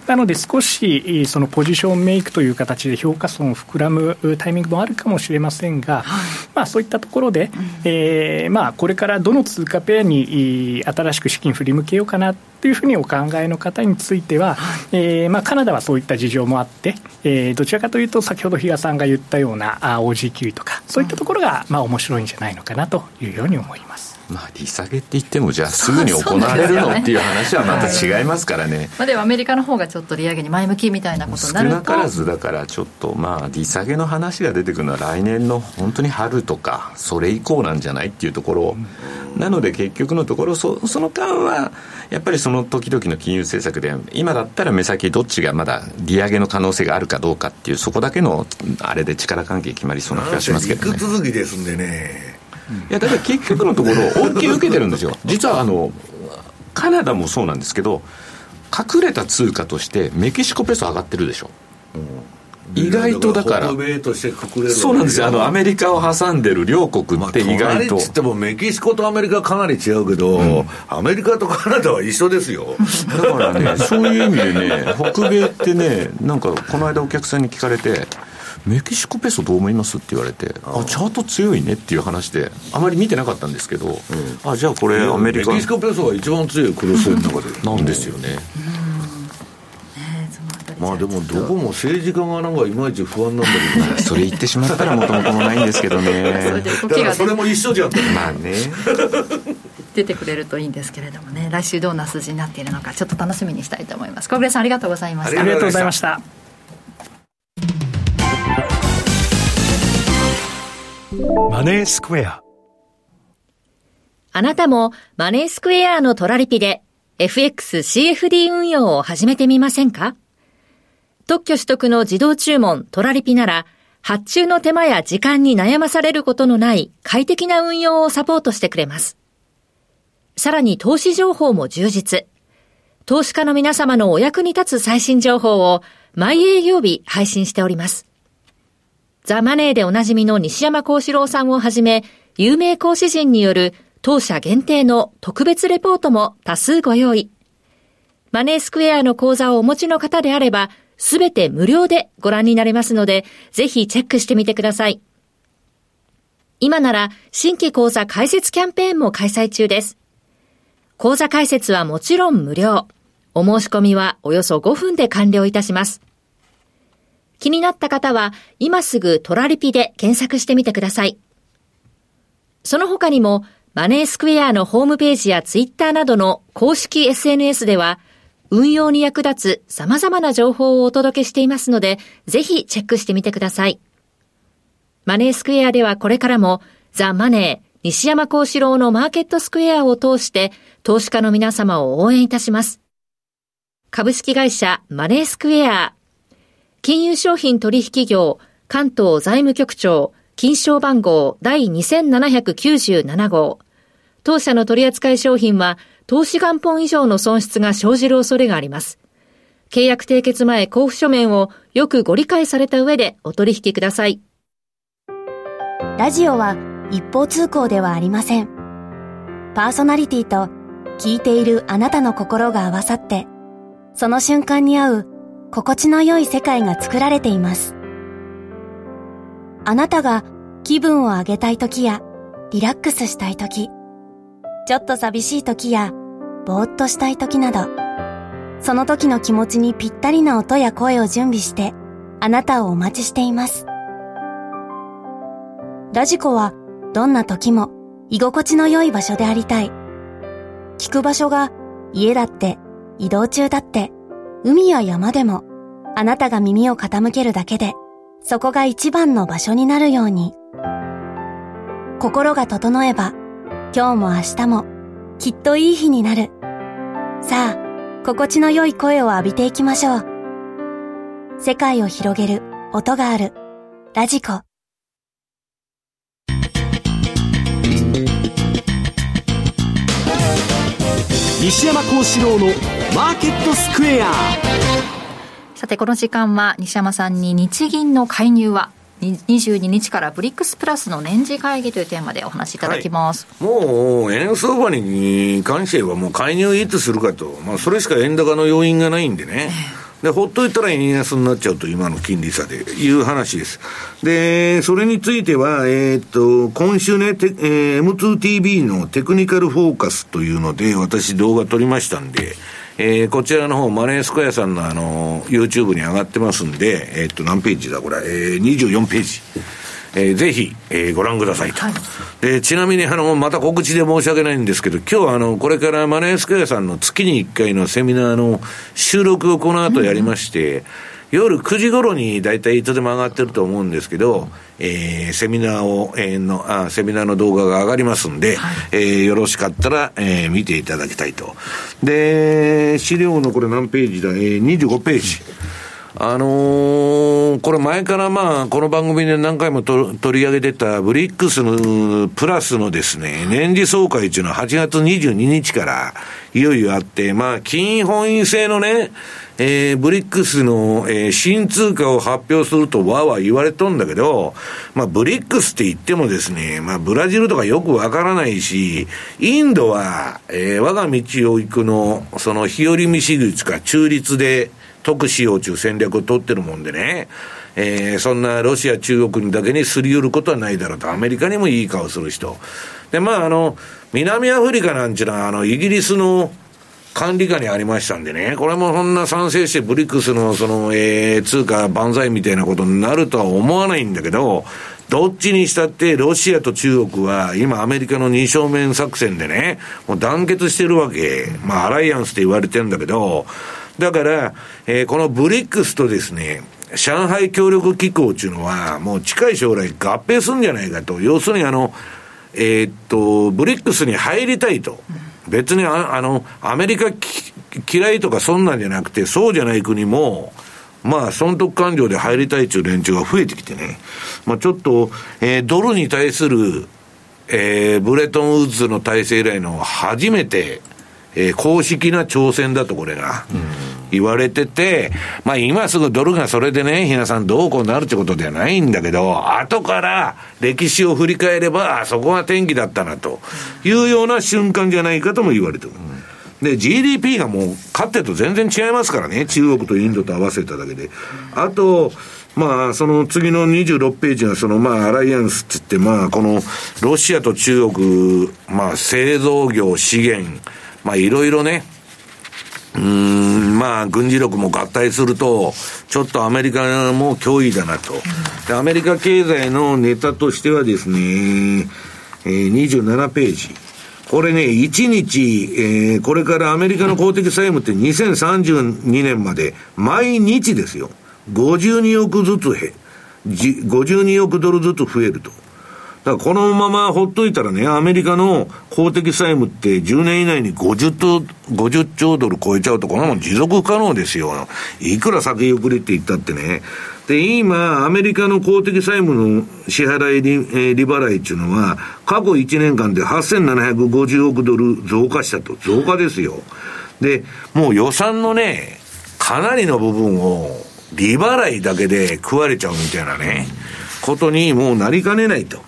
なので、少しそのポジションメイクという形で評価損を膨らむタイミングもあるかもしれませんが、まあ、そういったところで、えーまあ、これからどの通貨ペアに新しく資金振り向けようかなというふうにお考えの方については、はい、えー、まあ、カナダはそういった事情もあって、えー、どちらかというと、先ほど比嘉さんが言ったような OG とか、そういったところが、まあ、面白いんじゃないのかなというように思います。まあ、利下げって言っても、じゃあすぐに行われるのっていう話はまた違いますからね。まあ、でもアメリカの方がちょっと利上げに前向きみたいなことになると。少なからずだからちょっとまあ利下げの話が出てくるのは来年の本当に春とかそれ以降なんじゃないっていうところ、なので結局のところそその間はやっぱりその時々の金融政策で今だったら目先どっちがまだ利上げの可能性があるかどうかっていうそこだけのあれで力関係決まりそうな気がしますけどね。続きですんでねいやだから結局のところ恩恵受けてるんですよ。実はあのカナダもそうなんですけど隠れた通貨としてメキシコペソ上がってるでしょ、うん、意外とだから。そうなんですよ。あのアメリカを挟んでる両国って意外と、まあ、っってもメキシコとアメリカかなり違うけど、うん、アメリカとカナダは一緒ですよ。だからねそういう意味でね北米ってねなんかこの間お客さんに聞かれてメキシコペソどう思いますって言われてあチャート強いねっていう話であまり見てなかったんですけど、うん、あじゃあこれアメリカ。メキシコペソが一番強いクロス円の中でなんですよね、まあでもどこも政治家がなんかいまいち不安なんだけど、ね、それ言ってしまったらもともともないんですけどね。それそれも一緒じゃんまあね。出てくれるといいんですけれどもね。来週どんな数字になっているのかちょっと楽しみにしたいと思います。小暮さんありがとうございました。ありがとうございましたマネースクエアあなたもマネースクエアのトラリピで FXCFD 運用を始めてみませんか？特許取得の自動注文トラリピなら発注の手間や時間に悩まされることのない快適な運用をサポートしてくれます。さらに投資情報も充実。投資家の皆様のお役に立つ最新情報を毎営業日配信しております。ザ・マネーでおなじみの西山幸四郎さんをはじめ、有名講師陣による当社限定の特別レポートも多数ご用意。マネースクエアの講座をお持ちの方であれば、すべて無料でご覧になれますので、ぜひチェックしてみてください。今なら新規講座開設キャンペーンも開催中です。講座開設はもちろん無料。お申し込みはおよそ5分で完了いたします。気になった方は、今すぐトラリピで検索してみてください。その他にも、マネースクエアのホームページやツイッターなどの公式 SNS では、運用に役立つ様々な情報をお届けしていますので、ぜひチェックしてみてください。マネースクエアではこれからも、ザ・マネー、西山幸四郎のマーケットスクエアを通して、投資家の皆様を応援いたします。株式会社マネースクエア金融商品取引業関東財務局長金賞番号第2797号当社の取扱い商品は投資元本以上の損失が生じる恐れがあります。契約締結前交付書面をよくご理解された上でお取引ください。ラジオは一方通行ではありません。パーソナリティと聞いているあなたの心が合わさって、その瞬間に合う心地の良い世界が作られています。あなたが気分を上げたい時やリラックスしたい時、ちょっと寂しい時やぼーっとしたい時など、その時の気持ちにぴったりな音や声を準備してあなたをお待ちしています。ラジコはどんな時も居心地の良い場所でありたい。聞く場所が家だって移動中だって海や山でも、あなたが耳を傾けるだけで、そこが一番の場所になるように。心が整えば、今日も明日も、きっといい日になる。さあ、心地の良い声を浴びていきましょう。世界を広げる音がある。ラジコ。西山幸四郎のマーケットスクエアさて、この時間は西山さんに日銀の介入は22日からブリックスプラスの年次会議というテーマでお話しいただきます、はい、もう円相場に関してはもう介入いつするかと、まあ、それしか円高の要因がないんでね。で、ほっといたら円安になっちゃうと、今の金利差でいう話です。で、それについては、えー、っと、今週ね、えー、M2TV のテクニカルフォーカスというので、私動画撮りましたんで、えー、こちらの方、マネースクエアさんのあの、YouTube に上がってますんで、えー、っと、何ページだ、これ、えー、24ページ。えー、ぜひ、えー、ご覧くださいと。はい、で、ちなみに、あの、また告知で申し訳ないんですけど、今日はあの、これからマネースクエアさんの月に1回のセミナーの収録をこの後やりまして、うん夜9時頃に大体いつでも上がってると思うんですけど、えー、セミナーを、えー、のあ、セミナーの動画が上がりますんで、はい、えー、よろしかったら、えー、見ていただきたいと。で、資料のこれ何ページだ？えー、25ページ。あのー、これ前からまあ、この番組で何回も取り上げてたブリックスのプラスのですね、年次総会っていうのは8月22日からいよいよあって、まあ、金本位制のね、えー、ブリックスの、えー、新通貨を発表するとわーわー言われとんだけど、まあ、ブリックスって言ってもですね、まあ、ブラジルとかよくわからないし、インドは、えー、我が道を行くの、その日和見市率か中立で、得しようという戦略を取ってるもんでね、えー、そんなロシア、中国にだけにすり寄ることはないだろうと、アメリカにもいい顔する人。で、まあ、あの、南アフリカなんちゅうのは、あの、イギリスの管理下にありましたんでね、これもそんな賛成してブリックスのその、えー、通貨万歳みたいなことになるとは思わないんだけど、どっちにしたって、ロシアと中国は、今アメリカの二正面作戦でね、もう団結してるわけ。まあ、アライアンスって言われてんだけど、だから、えー、このブリックスとですね、上海協力機構っていうのは、もう近い将来合併するんじゃないかと。要するにあの、えー、っと、ブリックスに入りたいと。別にああの、アメリカ嫌いとかそんなんじゃなくて、そうじゃない国も、まあ、損得感情で入りたいという連中が増えてきてね。まあ、ちょっと、えー、ドルに対する、えー、ブレトンウッズの体制以来の初めて、えー、公式な挑戦だとこれが、言われてて、まあ今すぐドルがそれでね、ひなさんどうこうなるってことではないんだけど、後から歴史を振り返れば、あそこが転機だったなというような瞬間じゃないかとも言われてる。で、GDP がもう、かってと全然違いますからね、中国とインドと合わせただけで。あと、まあ、その次の26ページが、その、まあ、アライアンスって言って、まあ、この、ロシアと中国、まあ、製造業、資源、まあいろいろね、うん、まあ軍事力も合体すると、ちょっとアメリカも脅威だなと。でアメリカ経済のネタとしてはですね、えー、27ページ。これね、1日、えー、これからアメリカの公的債務って2032年まで毎日ですよ。52億ずつへ、52億ドルずつ増えると。だからこのままほっといたらね、アメリカの公的債務って10年以内に50兆、50兆ドル超えちゃうと、こんなもん持続不可能ですよ。いくら先送りって言ったってね。で、今、アメリカの公的債務の支払い利,、えー、利払いっていうのは、過去1年間で8750億ドル増加したと。増加ですよ。で、もう予算のね、かなりの部分を利払いだけで食われちゃうみたいなね、ことにもうなりかねないと。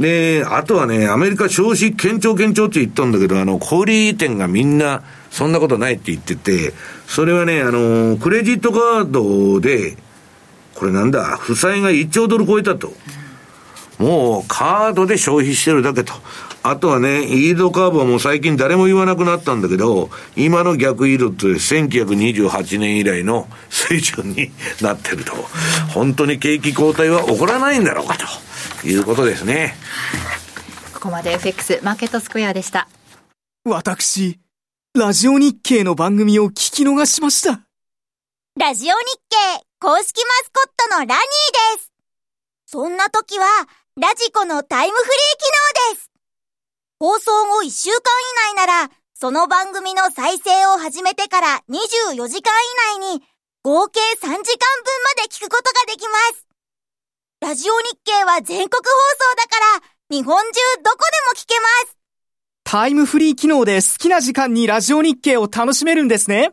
で、あとはね、アメリカ少子堅調堅調って言ったんだけど、あの、小売店がみんな、そんなことないって言ってて、それはね、あの、クレジットカードで、これなんだ、負債が1兆ドル超えたと。もう、カードで消費してるだけと。あとはね、イードカーブはもう最近誰も言わなくなったんだけど、今の逆イードって1928年以来の水準になってると。本当に景気後退は起こらないんだろうかということですね。ここまで FX マーケットスクエアでした。私、ラジオ日経の番組を聞き逃しました。ラジオ日経公式マスコットのラニーです。そんな時は、ラジコのタイムフリー機能です。放送後1週間以内なら、その番組の再生を始めてから24時間以内に、合計3時間分まで聞くことができます。ラジオ日経は全国放送だから、日本中どこでも聞けます。タイムフリー機能で好きな時間にラジオ日経を楽しめるんですね。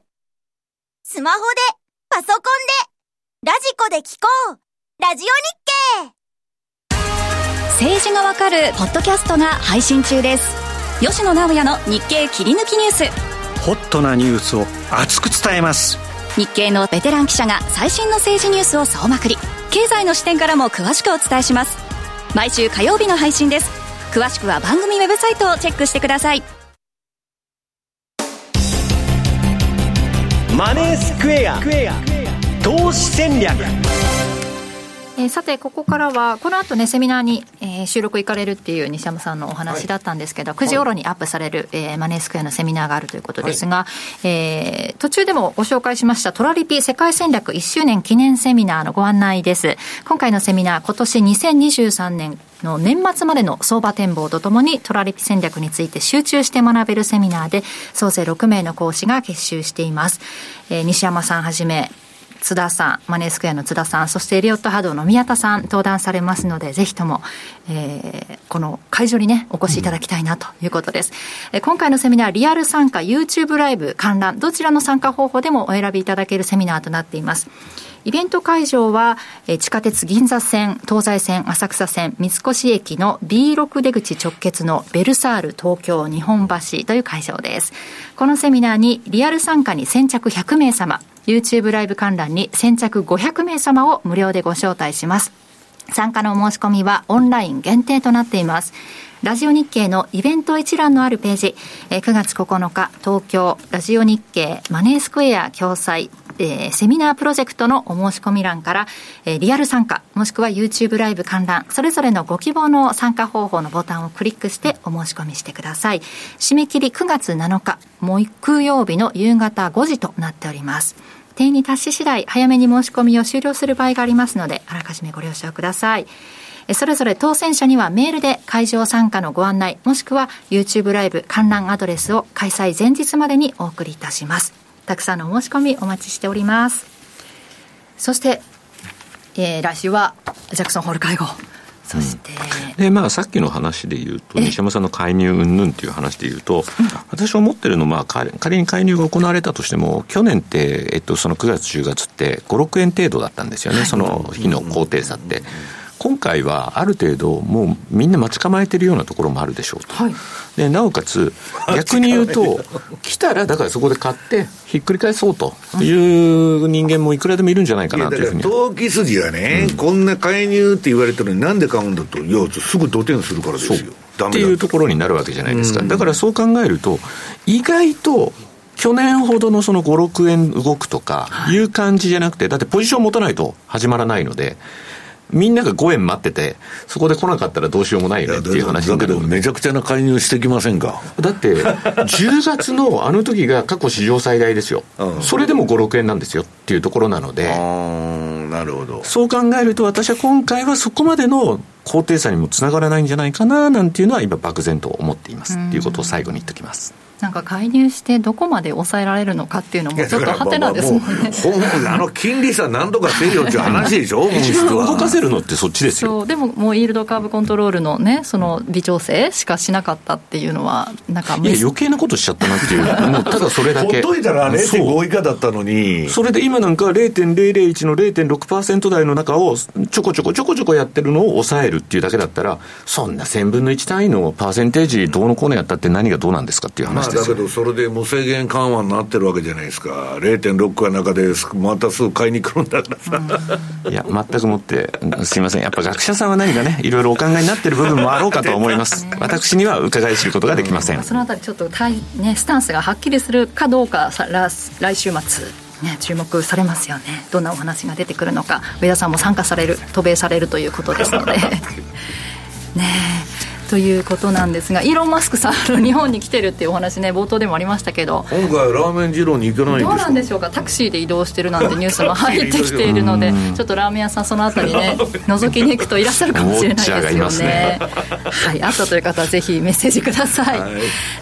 スマホでパソコンで、ラジコで聞こう。ラジオ日経。政治がわかるポッドキャストが配信中です吉野直也の日経切り抜きニュースホットなニュースを熱く伝えます日経のベテラン記者が最新の政治ニュースを総まくり。経済の視点からも詳しくお伝えします。毎週火曜日の配信です。詳しくは番組ウェブサイトをチェックしてください。マネースクエア。投資戦略。えーさて、ここからは、この後ね、セミナーに、えー収録行かれるっていう西山さんのお話だったんですけど、9時頃にアップされる、えーマネースクエアのセミナーがあるということですが、えー途中でもご紹介しました、トラリピ世界戦略1周年記念セミナーのご案内です。今回のセミナー、今年2023年の年末までの相場展望とともにトラリピ戦略について集中して学べるセミナーで総勢6名の講師が結集しています。えー西山さんはじめ津田さん、マネースクエアの津田さん、そしてエリオット波動の宮田さん登壇されますので、ぜひとも、えーこの会場にね、お越しいただきたいなということです。えー今回のセミナー、リアル参加、YouTube ライブ、観覧、どちらの参加方法でもお選びいただけるセミナーとなっています。イベント会場は、え地下鉄銀座線、東西線、浅草線、三越駅の B6 出口直結のベルサール東京日本橋という会場です。このセミナーにリアル参加に先着100名様、YouTube ライブ観覧に先着500名様を無料でご招待します。参加の申し込みはオンライン限定となっています。ラジオ日経のイベント一覧のあるページ、えー9月9日、東京、ラジオ日経マネースクエア共催、えーセミナープロジェクトのお申し込み欄から、えーリアル参加、もしくは YouTube ライブ観覧、それぞれのご希望の参加方法のボタンをクリックしてお申し込みしてください。締め切り9月7日、木曜日の夕方5時となっております。定員に達し次第、早めに申し込みを終了する場合がありますので、あらかじめご了承ください。えそれぞれ当選者にはメールで会場参加のご案内、もしくは YouTube ライブ観覧アドレスを開催前日までにお送りいたします。たくさんのお申し込みお待ちしております。そして、えー来週はジャクソンホール会合。そして、でまあ、さっきの話で言うと、西山さんの介入云々っていう話で言うと、私思ってるのは、まあ、仮仮に介入が行われたとしても、去年って、えっと、その9月、10月って、5、6円程度だったんですよね、その日の高低差って。今回はある程度、もうみんな待ち構えてるようなところもあるでしょうと。でなおかつ、逆に言うと、来たら、だからそこで買って、ひっくり返そうという人間もいくらでもいるんじゃないかなというふうに。投機筋がね、こんな介入って言われてるのになんで買うんだといやすぐ土点するからですよ。ダメだっていうところになるわけじゃないですか。だからそう考えると、意外と、去年ほどのその5、6円動くとかいう感じじゃなくて、だってポジション持たないと始まらないので、みんなが5円待ってて、そこで来なかったらどうしようもないよねっていう話だけどめちゃくちゃな介入してきませんか？だって、10月のあの時が過去史上最大ですよ。それでも5、6円なんですよ。っていうところなので、なるほど。そう考えると、私は今回はそこまでの高低差にもつながらないんじゃないかななんていうのは今漠然と思っています。っていうことを最後に言っておきます。なんか介入してどこまで抑えられるのかっていうのもちょっとハテナですもんね。ほん あの金利差何とかせよっていう話でしょ一番動かるせるのってそっちですよ。そうでももうイールドカーブコントロールのねその微調整しかしなかったっていうのはなんかいや余計なことしちゃったなっていう、もうただそれだけ。ほっといたらそう0.5以下だったのに。それで今なんか0.001の0.6%台の中をちょこちょこちょこちょこやってるのを抑えるっていうだけだったら、そんな1000分の1単位のパーセンテージどうのこうのやったって何がどうなんですかっていうまあ話ですよ。だけどそれで無制限緩和になってるわけじゃないですか0.6が中でまたすぐ買いに来るんだからさ、いや、全くもって、すいません。やっぱ学者さんは何かね、いろいろお考えになってる部分もあろうかと思います。私には伺い知ることができません。そのあたりちょっと対、ね、スタンスがはっきりするかどうかさ来来週末、ね、注目されますよね。どんなお話が出てくるのか。上田さんも参加される渡米されるということですので。ねえ。ということなんですがイーロン・マスクさん日本に来てるっていうお話ね冒頭でもありましたけど。今回ラーメン二郎に行けないんですかどうなんでしょうか。タクシーで移動してるなんて ニュースも入ってきているのでちょっとラーメン屋さんそのあたりね覗きに行くといらっしゃるかもしれないですよね。ね。はい。あったという方はぜひメッセージください、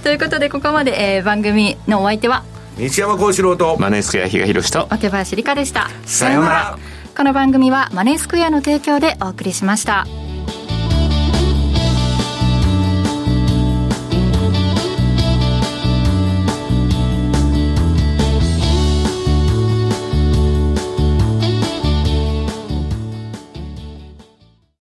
ということでここまで、えー番組のお相手は西山幸四郎とマネースクエア比嘉宏と若林理香でした。さようなら。この番組はマネースクエアの提供でお送りしました